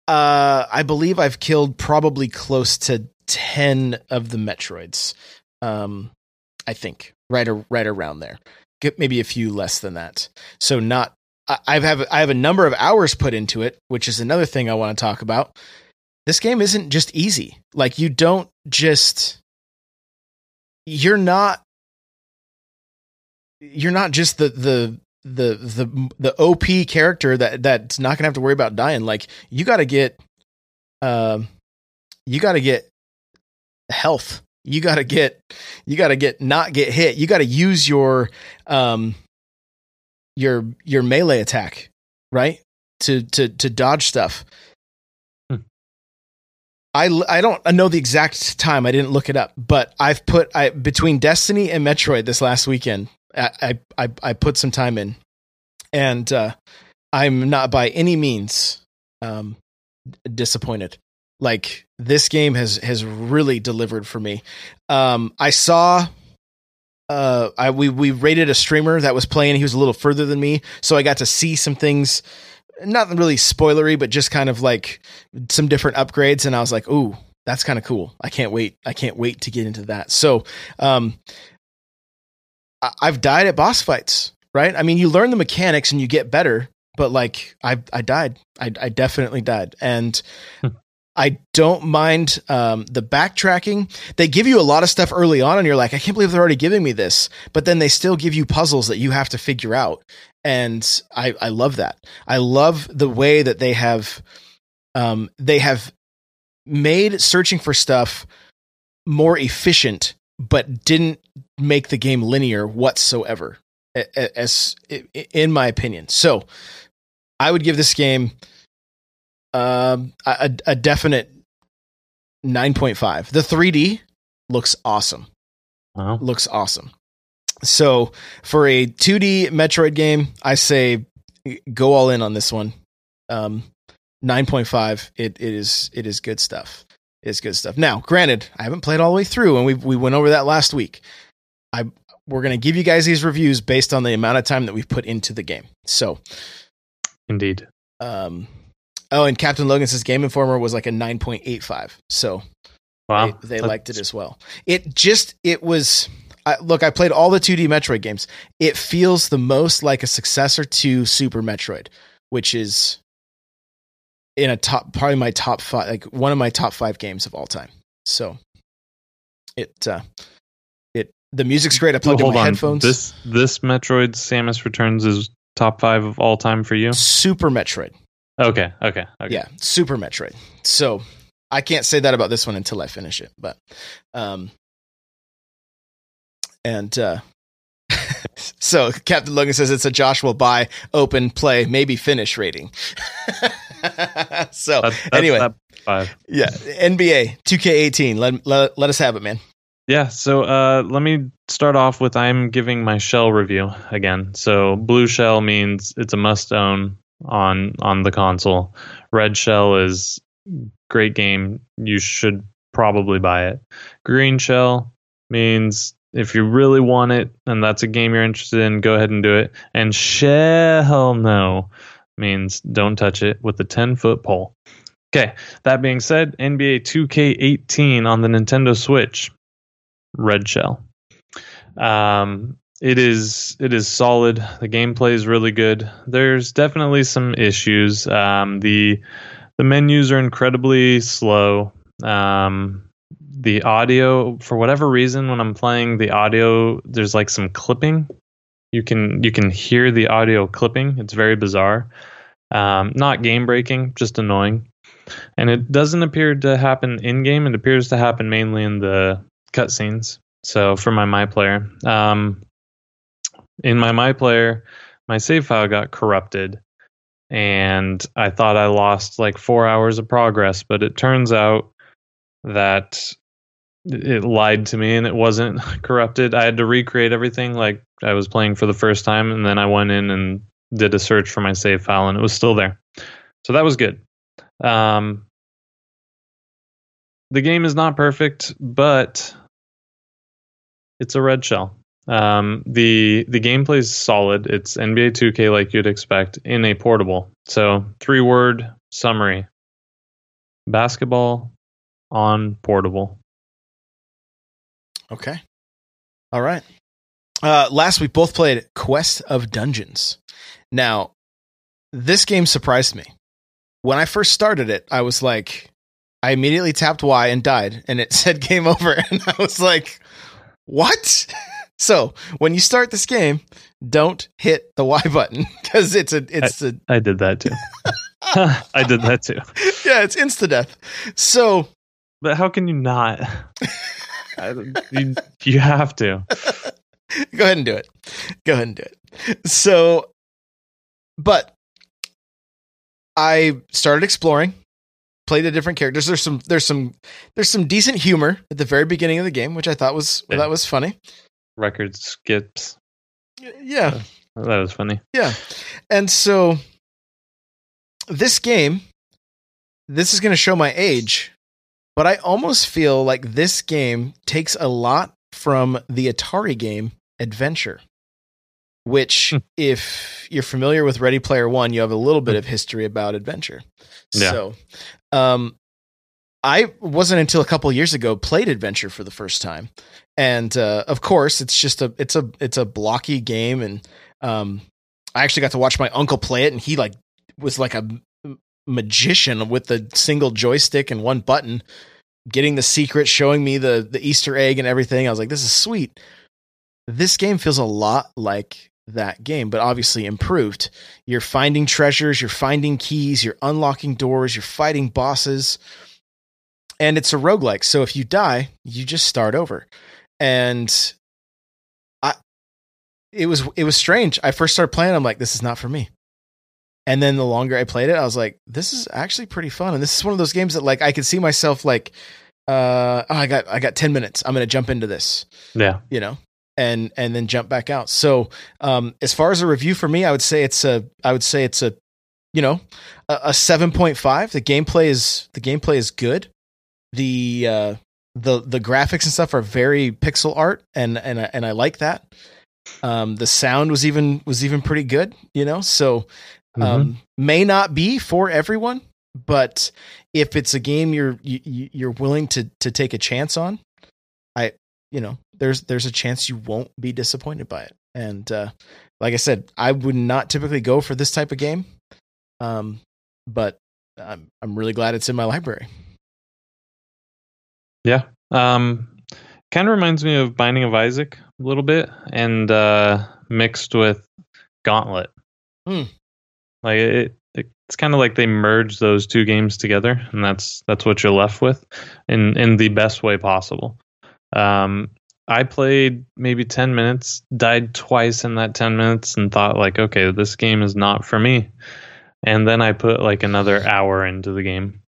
uh, I believe I've killed probably close to 10 of the Metroids. Um, I think right, or, right around there. Get maybe a few less than that. So not I have I have a number of hours put into it, which is another thing I want to talk about. This game isn't just easy. Like you don't just you're not you're not just the the the the the OP character that that's not gonna have to worry about dying. Like you got to get, um, you got to get health. You got to get you got to get not get hit. You got to use your um your your melee attack, right? To to to dodge stuff. Hmm. I I don't know the exact time. I didn't look it up, but I've put I between Destiny and Metroid this last weekend. I I I put some time in, and uh, I'm not by any means um, disappointed. Like this game has has really delivered for me. Um, I saw uh, I we we rated a streamer that was playing. He was a little further than me, so I got to see some things, not really spoilery, but just kind of like some different upgrades. And I was like, "Ooh, that's kind of cool. I can't wait. I can't wait to get into that." So, um, I, I've died at boss fights, right? I mean, you learn the mechanics and you get better, but like I I died. I I definitely died, and hmm. I don't mind um, the backtracking. They give you a lot of stuff early on, and you're like, I can't believe they're already giving me this. But then they still give you puzzles that you have to figure out, and I I love that. I love the way that they have um, they have made searching for stuff more efficient, but didn't make the game linear whatsoever, as in my opinion. So, I would give this game um, a, a definite 9.5. The 3D looks awesome.
Wow.
Looks awesome. So for a 2D Metroid game, I say go all in on this one. Um, 9.5. It, it is it is good stuff. It's good stuff. Now, granted, I haven't played all the way through, and we we went over that last week. I we're gonna give you guys these reviews based on the amount of time that we've put into the game. So,
indeed.
Um, Oh, and Captain Logan says Game Informer was like a 9.85. So wow, they, they liked it as well. It just, it was, I, look, I played all the 2D Metroid games. It feels the most like a successor to Super Metroid, which is in a top probably my top five like one of my top five games of all time. So it uh it the music's great. I plugged in
Hold
my
on.
headphones.
This this Metroid Samus Returns is top five of all time for you.
Super Metroid.
Okay, okay, okay.
Yeah, Super Metroid. So I can't say that about this one until I finish it. But um and uh so Captain Logan says it's a Joshua buy, open, play, maybe finish rating. so
That- that's
anyway,
that five.
yeah, NBA 2K18. Let, let let us have it, man.
Yeah, so uh, let me start off with I'm giving my shell review again. So blue shell means it's a must own on on the console. Red shell is great game. You should probably buy it. Green shell means if you really want it and that's a game you're interested in, go ahead and do it. And shell no means don't touch it with a 10 foot pole. Okay, that being said, NBA 2K18 on the Nintendo Switch red shell um it is it is solid. The gameplay is really good. There's definitely some issues. Um the the menus are incredibly slow. Um the audio for whatever reason when i'm playing the audio there's like some clipping. You can you can hear the audio clipping. It's very bizarre. Um not game breaking just annoying. And it doesn't appear to happen in game. It appears to happen mainly in the cutscenes. So for my my player, um, in my my player, my save file got corrupted, and I thought I lost like four hours of progress, but it turns out that it lied to me and it wasn't corrupted. I had to recreate everything like I was playing for the first time, and then I went in and did a search for my save file, and it was still there. So that was good. Um, the game is not perfect, but it's a red shell. Um, the the gameplay is solid. It's NBA 2K like you'd expect in a portable. So three word summary: basketball on portable.
Okay. All right. Uh, last we both played Quest of Dungeons. Now, this game surprised me. When I first started it, I was like, I immediately tapped Y and died, and it said game over. And I was like, what? So when you start this game, don't hit the Y button because it's a it's a
I did that too. I did that too.
yeah it's insta death. So
But how can you not? I, you, you have to.
go ahead and do it. Go ahead and do it. So, but I started exploring, played the different characters. There's some, there's some, there's some decent humor at the very beginning of the game, which I thought was
Yeah.
that was funny.
Record skips.
Yeah,
That was funny.
yeah. And so, this game, this is going to show my age, but I almost feel like this game takes a lot from the Atari game Adventure, which,
Hmm.
if you're familiar with Ready Player One, you have a little bit of history about Adventure.
Yeah.
So, um, I wasn't until a couple years ago played Adventure for the first time, and uh, of course, it's just a it's a it's a blocky game, and um, I actually got to watch my uncle play it, and he like was like a magician with a single joystick and one button, getting the secret, showing me the the Easter egg and everything. I was like, this is sweet. This game feels a lot like that game, but obviously improved. You're finding treasures, you're finding keys, you're unlocking doors, you're fighting bosses. And it's a roguelike. So if you die, you just start over. And I it was it was strange. I first started playing, I'm like, this is not for me. And then the longer I played it, I was like, this is actually pretty fun. And this is one of those games that like I could see myself like uh oh, I got I got 10 minutes. I'm gonna jump into this
Yeah.
you know and and then jump back out so um as far as a review for me i would say it's a i would say it's a you know a, a 7.5 the gameplay is the gameplay is good the uh the the graphics and stuff are very pixel art and and I- and i like that. Um the sound was even was even pretty good you know? So um may not be for everyone but if it's a game you're you, you- you're willing to to take a chance on i you know there's there's a chance you won't be disappointed by it. And uh like i said i would not typically go for this type of game Um, but I'm I'm really glad it's in my library.
Yeah. Um, kind of reminds me of Binding of Isaac a little bit, and uh, mixed with Gauntlet.
Hmm.
Like it, it it's kind of like they merge those two games together, and that's that's what you're left with, in in the best way possible. Um, I played maybe ten minutes, died twice in that ten minutes, and thought like, okay, this game is not for me. And then I put like another hour into the game.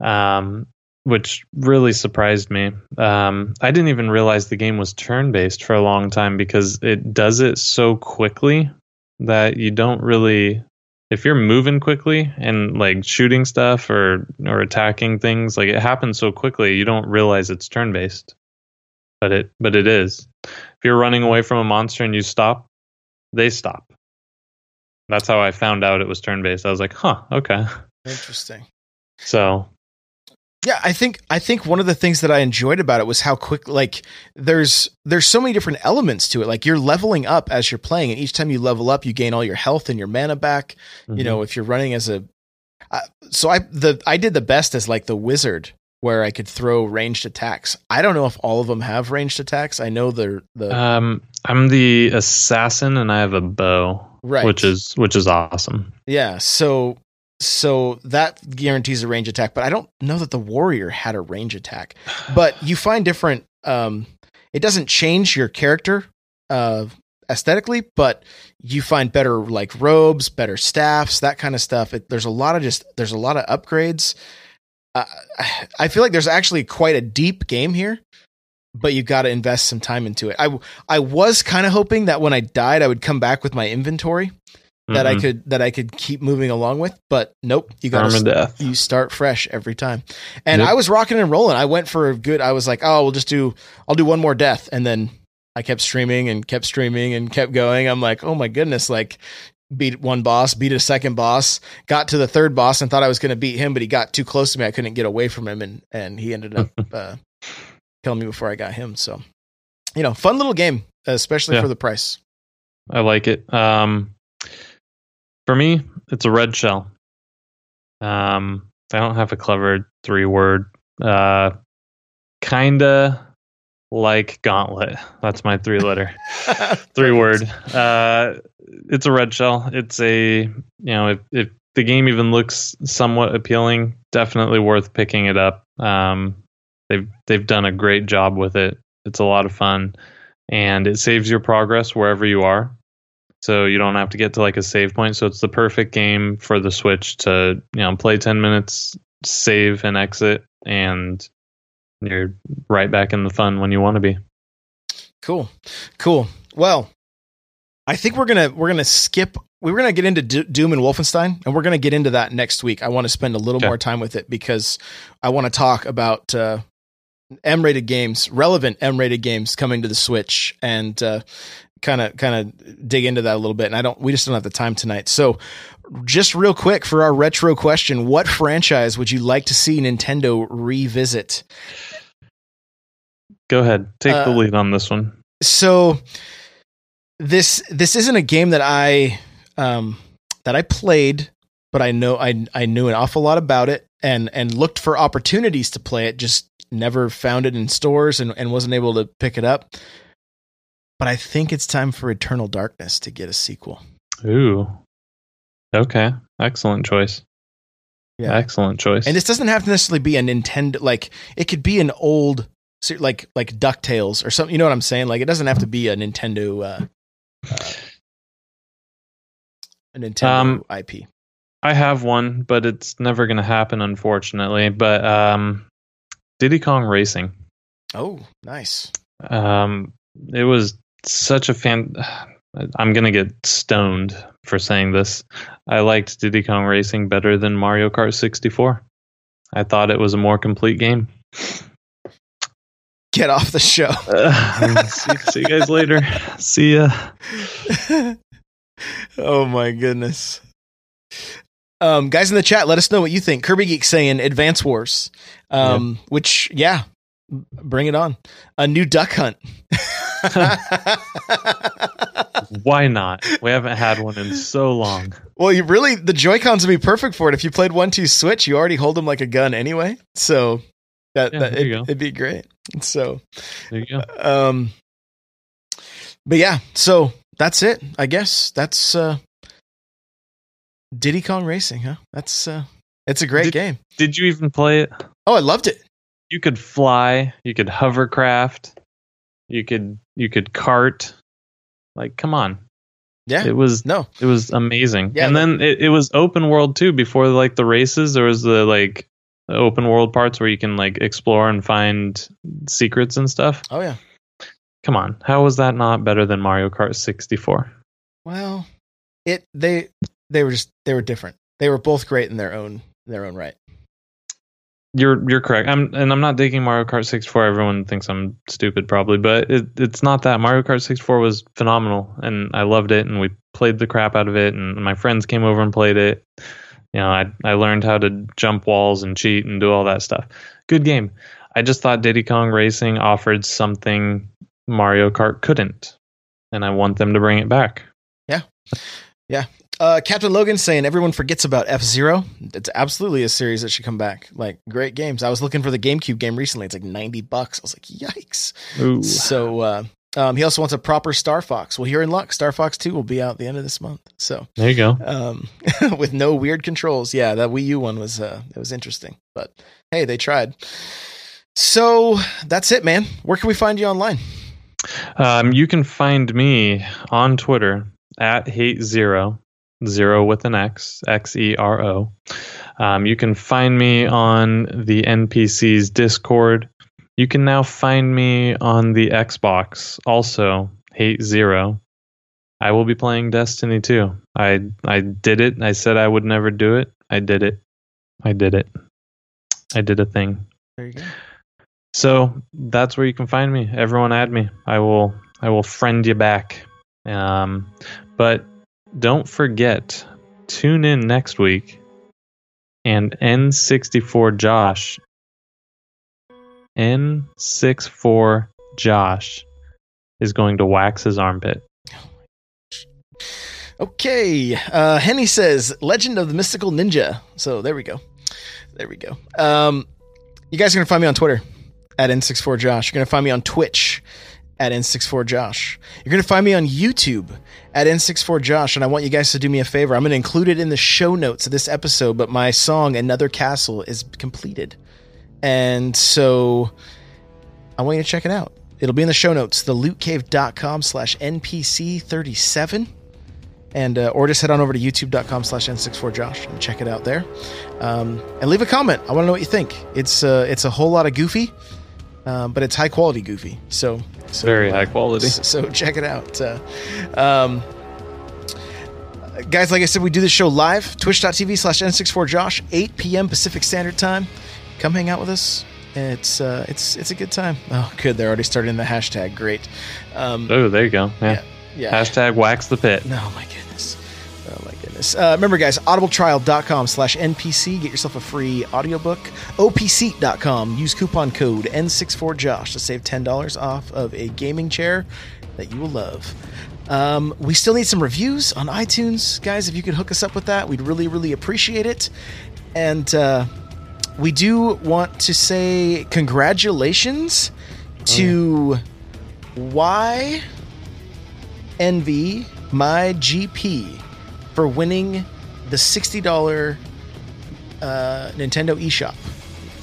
Um, which really surprised me. Um, I didn't even realize the game was turn based for a long time because it does it so quickly that you don't really. If you're moving quickly and like shooting stuff or or attacking things, like it happens so quickly, you don't realize it's turn based. But it but it is. If you're running away from a monster and you stop, they stop. That's how I found out it was turn based. I was like, huh, okay.
Interesting.
So
Yeah, I think I think one of the things that I enjoyed about it was how quick like there's there's so many different elements to it. Like you're leveling up as you're playing, and each time you level up, you gain all your health and your mana back. You know, if you're running as a uh, so I the I did the best as like the wizard where I could throw ranged attacks. I don't know if all of them have ranged attacks. I know they're the
Um, I'm the assassin, and I have a bow,
right,
which is which is awesome.
yeah. So so that guarantees a range attack, but I don't know that the warrior had a range attack. But you find different. Um, it doesn't change your character uh, aesthetically, but you find better like robes, better staffs, that kind of stuff. It, there's a lot of just there's a lot of upgrades. Uh, I feel like there's actually quite a deep game here, but you've got to invest some time into it. I I was kind of hoping that when I died, I would come back with my inventory that I
Mhm.
could that I could keep moving along with, but nope, you got to you start fresh every time. And
Yep.
I was rocking and rolling. I went for a good. I was like, oh, we'll just do. I'll do one more death, and then I kept streaming and kept streaming and kept going. I'm like, oh my goodness, like beat one boss, beat a second boss, got to the third boss and thought I was going to beat him, but he got too close to me. I couldn't get away from him, and and he ended up uh, killing me before I got him. So, you know, fun little game, especially
Yeah.
for the price.
I like it. Um, for me, it's a red shell. Um, I don't have a clever three word. Uh, kinda like gauntlet. That's my three letter. three word. Uh, it's a red shell. It's a you know if if the game even looks somewhat appealing, definitely worth picking it up. Um, they've they've done a great job with it. It's a lot of fun, and it saves your progress wherever you are. So you don't have to get to like a save point. So it's the perfect game for the Switch to you know play ten minutes, save and exit, and you're right back in the fun when you want to be.
Cool, cool. Well, I think we're gonna we're gonna skip. We were gonna get into Do- Doom and Wolfenstein, and we're gonna get into that next week. I want to spend a little
Okay.
more time with it because I want to talk about uh, M-rated games, relevant M-rated games coming to the Switch, and kind of kind of dig into that a little bit. And I don't. We just don't have the time tonight. So, just real quick for our retro question: What franchise would you like to see Nintendo revisit?
Go ahead, take the
Uh,
lead on this one.
so this this isn't a game that I um that I played, but I know I I knew an awful lot about it and and looked for opportunities to play it, just never found it in stores and, and wasn't able to pick it up. But I think it's time for Eternal Darkness to get a sequel.
Ooh. Okay. Excellent choice.
Yeah.
Excellent choice.
And this doesn't have to necessarily be a Nintendo like it could be an old like like DuckTales or something. You know what I'm saying? Like it doesn't have to be a Nintendo uh, uh a Nintendo
Um,
IP.
I have one, but it's never going to happen, unfortunately. But um, Diddy Kong Racing.
Oh, nice.
Um, it was such a fan. I'm to get stoned for saying this. I liked Diddy Kong Racing better than Mario Kart 64. I thought it was a more complete game.
Get off the show.
Uh, see, see you guys later. See ya.
oh my goodness. Um, guys in the chat, let us know what you think. Kirby Geek saying Advance Wars. Um, which yeah, bring it on. A new duck hunt.
Why not? We haven't had one in so long.
Well, you really the Joy Cons would be perfect for it. If you played one two switch, you already hold them like a gun anyway. So that,
Yeah,
that it, it'd be great. So
There you go.
um but yeah, so that's it. I guess that's uh Diddy Kong Racing, huh? That's uh it's a great
Did-
game.
Did you even play it?
Oh, I loved it.
You could fly. You could hovercraft. You could you could cart. Like, come on.
Yeah.
It was
No.
it was amazing.
Yeah,
and
the-
then it, it was open world too. Before like the races, there was the like open world parts where you can like explore and find secrets and stuff.
Oh yeah.
Come on, how was that not better than Mario Kart 64?
Well, it they they were just they were different. They were both great in their own in their own right.
You're you're correct. I'm and I'm not digging Mario Kart 64. Everyone thinks I'm stupid probably, but it, it's not that. Mario Kart 64 was phenomenal and I loved it and we played the crap out of it and my friends came over and played it. You know, I I learned how to jump walls and cheat and do all that stuff. Good game. I just thought Diddy Kong Racing offered something Mario Kart couldn't. And I want them to bring it back.
Uh, Captain Logan saying everyone forgets about F Zero. It's absolutely a series that should come back. Like great games. I was looking for the GameCube game recently. It's like ninety bucks. I was like, yikes.
Ooh.
So uh, um, he also wants a proper Star Fox. Well, you're in luck. Star Fox Two will be out the end of this month. So
There you go.
um, with no weird controls. Yeah, that Wii U one was uh, it was interesting. But hey, they tried. So that's it, man. Where can we find you online?
Um, you can find me on Twitter at hate zero zero with an X X E R O. Um, you can find me on the NPC's Discord. You can now find me on the Xbox, also hate zero. I will be playing Destiny 2. I I did it. I said I would never do it. I did it. I did it. I did a thing.
There you go.
So that's where you can find me. Everyone add me. I will I will friend you back. Um, but don't forget, tune in next week and N64 Josh. N64 Josh is going to wax his armpit.
Okay. Uh, Henny says Legend of the Mystical Ninja. So there we go. There we go. Um, you guys are gonna find me on Twitter at N64Josh. You're gonna find me on Twitch at N64Josh. You're gonna find me on YouTube at N64Josh. And I want you guys to do me a favor. I'm gonna include it in the show notes of this episode, but my song Another Castle is completed. And so I want you to check it out. It'll be in the show notes, thelootcave.com slash NPC37 and uh, or just head on over to youtube.com slash n64josh and check it out there um, and leave a comment i want to know what you think it's uh, it's a whole lot of goofy um, but it's high quality goofy so, so
Very
uh,
high quality.
so, so check it out uh, um, guys like i said we do this show live twitch.tv slash n64josh 8 p.m pacific standard time come hang out with us it's uh, it's it's a good time. Oh, good. They're already starting the hashtag. Great. Um,
Oh, there you go. Yeah.
yeah.
Hashtag wax the pit.
Oh my goodness. Oh goodness. Uh, remember, guys, audibletrial.com slash NPC. Get yourself a free audiobook. OPSeat.com. Use coupon code N64Josh to save $10 off of a gaming chair that you will love. Um, we still need some reviews on iTunes. Guys, if you could hook us up with that, we'd really, really appreciate it. And uh, we do want to say congratulations to Y. Envy my GP for winning the $60 uh, Nintendo eShop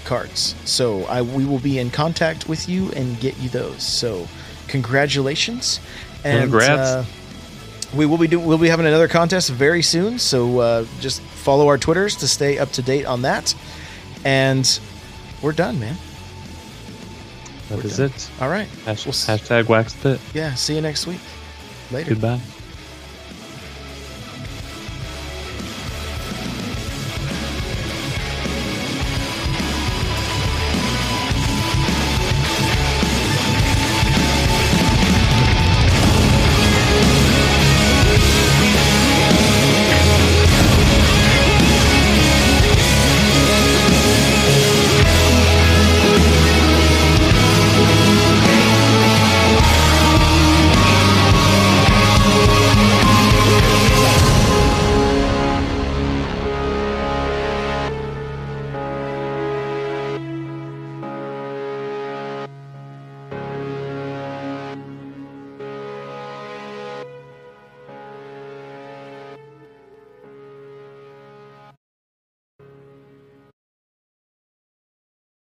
cards. So I we will be in contact with you and get you those. So congratulations. And
Congrats.
uh, we will be do, we'll be having another contest very soon, so uh, just follow our Twitters to stay up to date on that. And we're done, man.
That
We're
is
done.
it.
All right.
Hash-
We'll
hashtag wax pit.
Yeah, see you next week. Later.
Goodbye.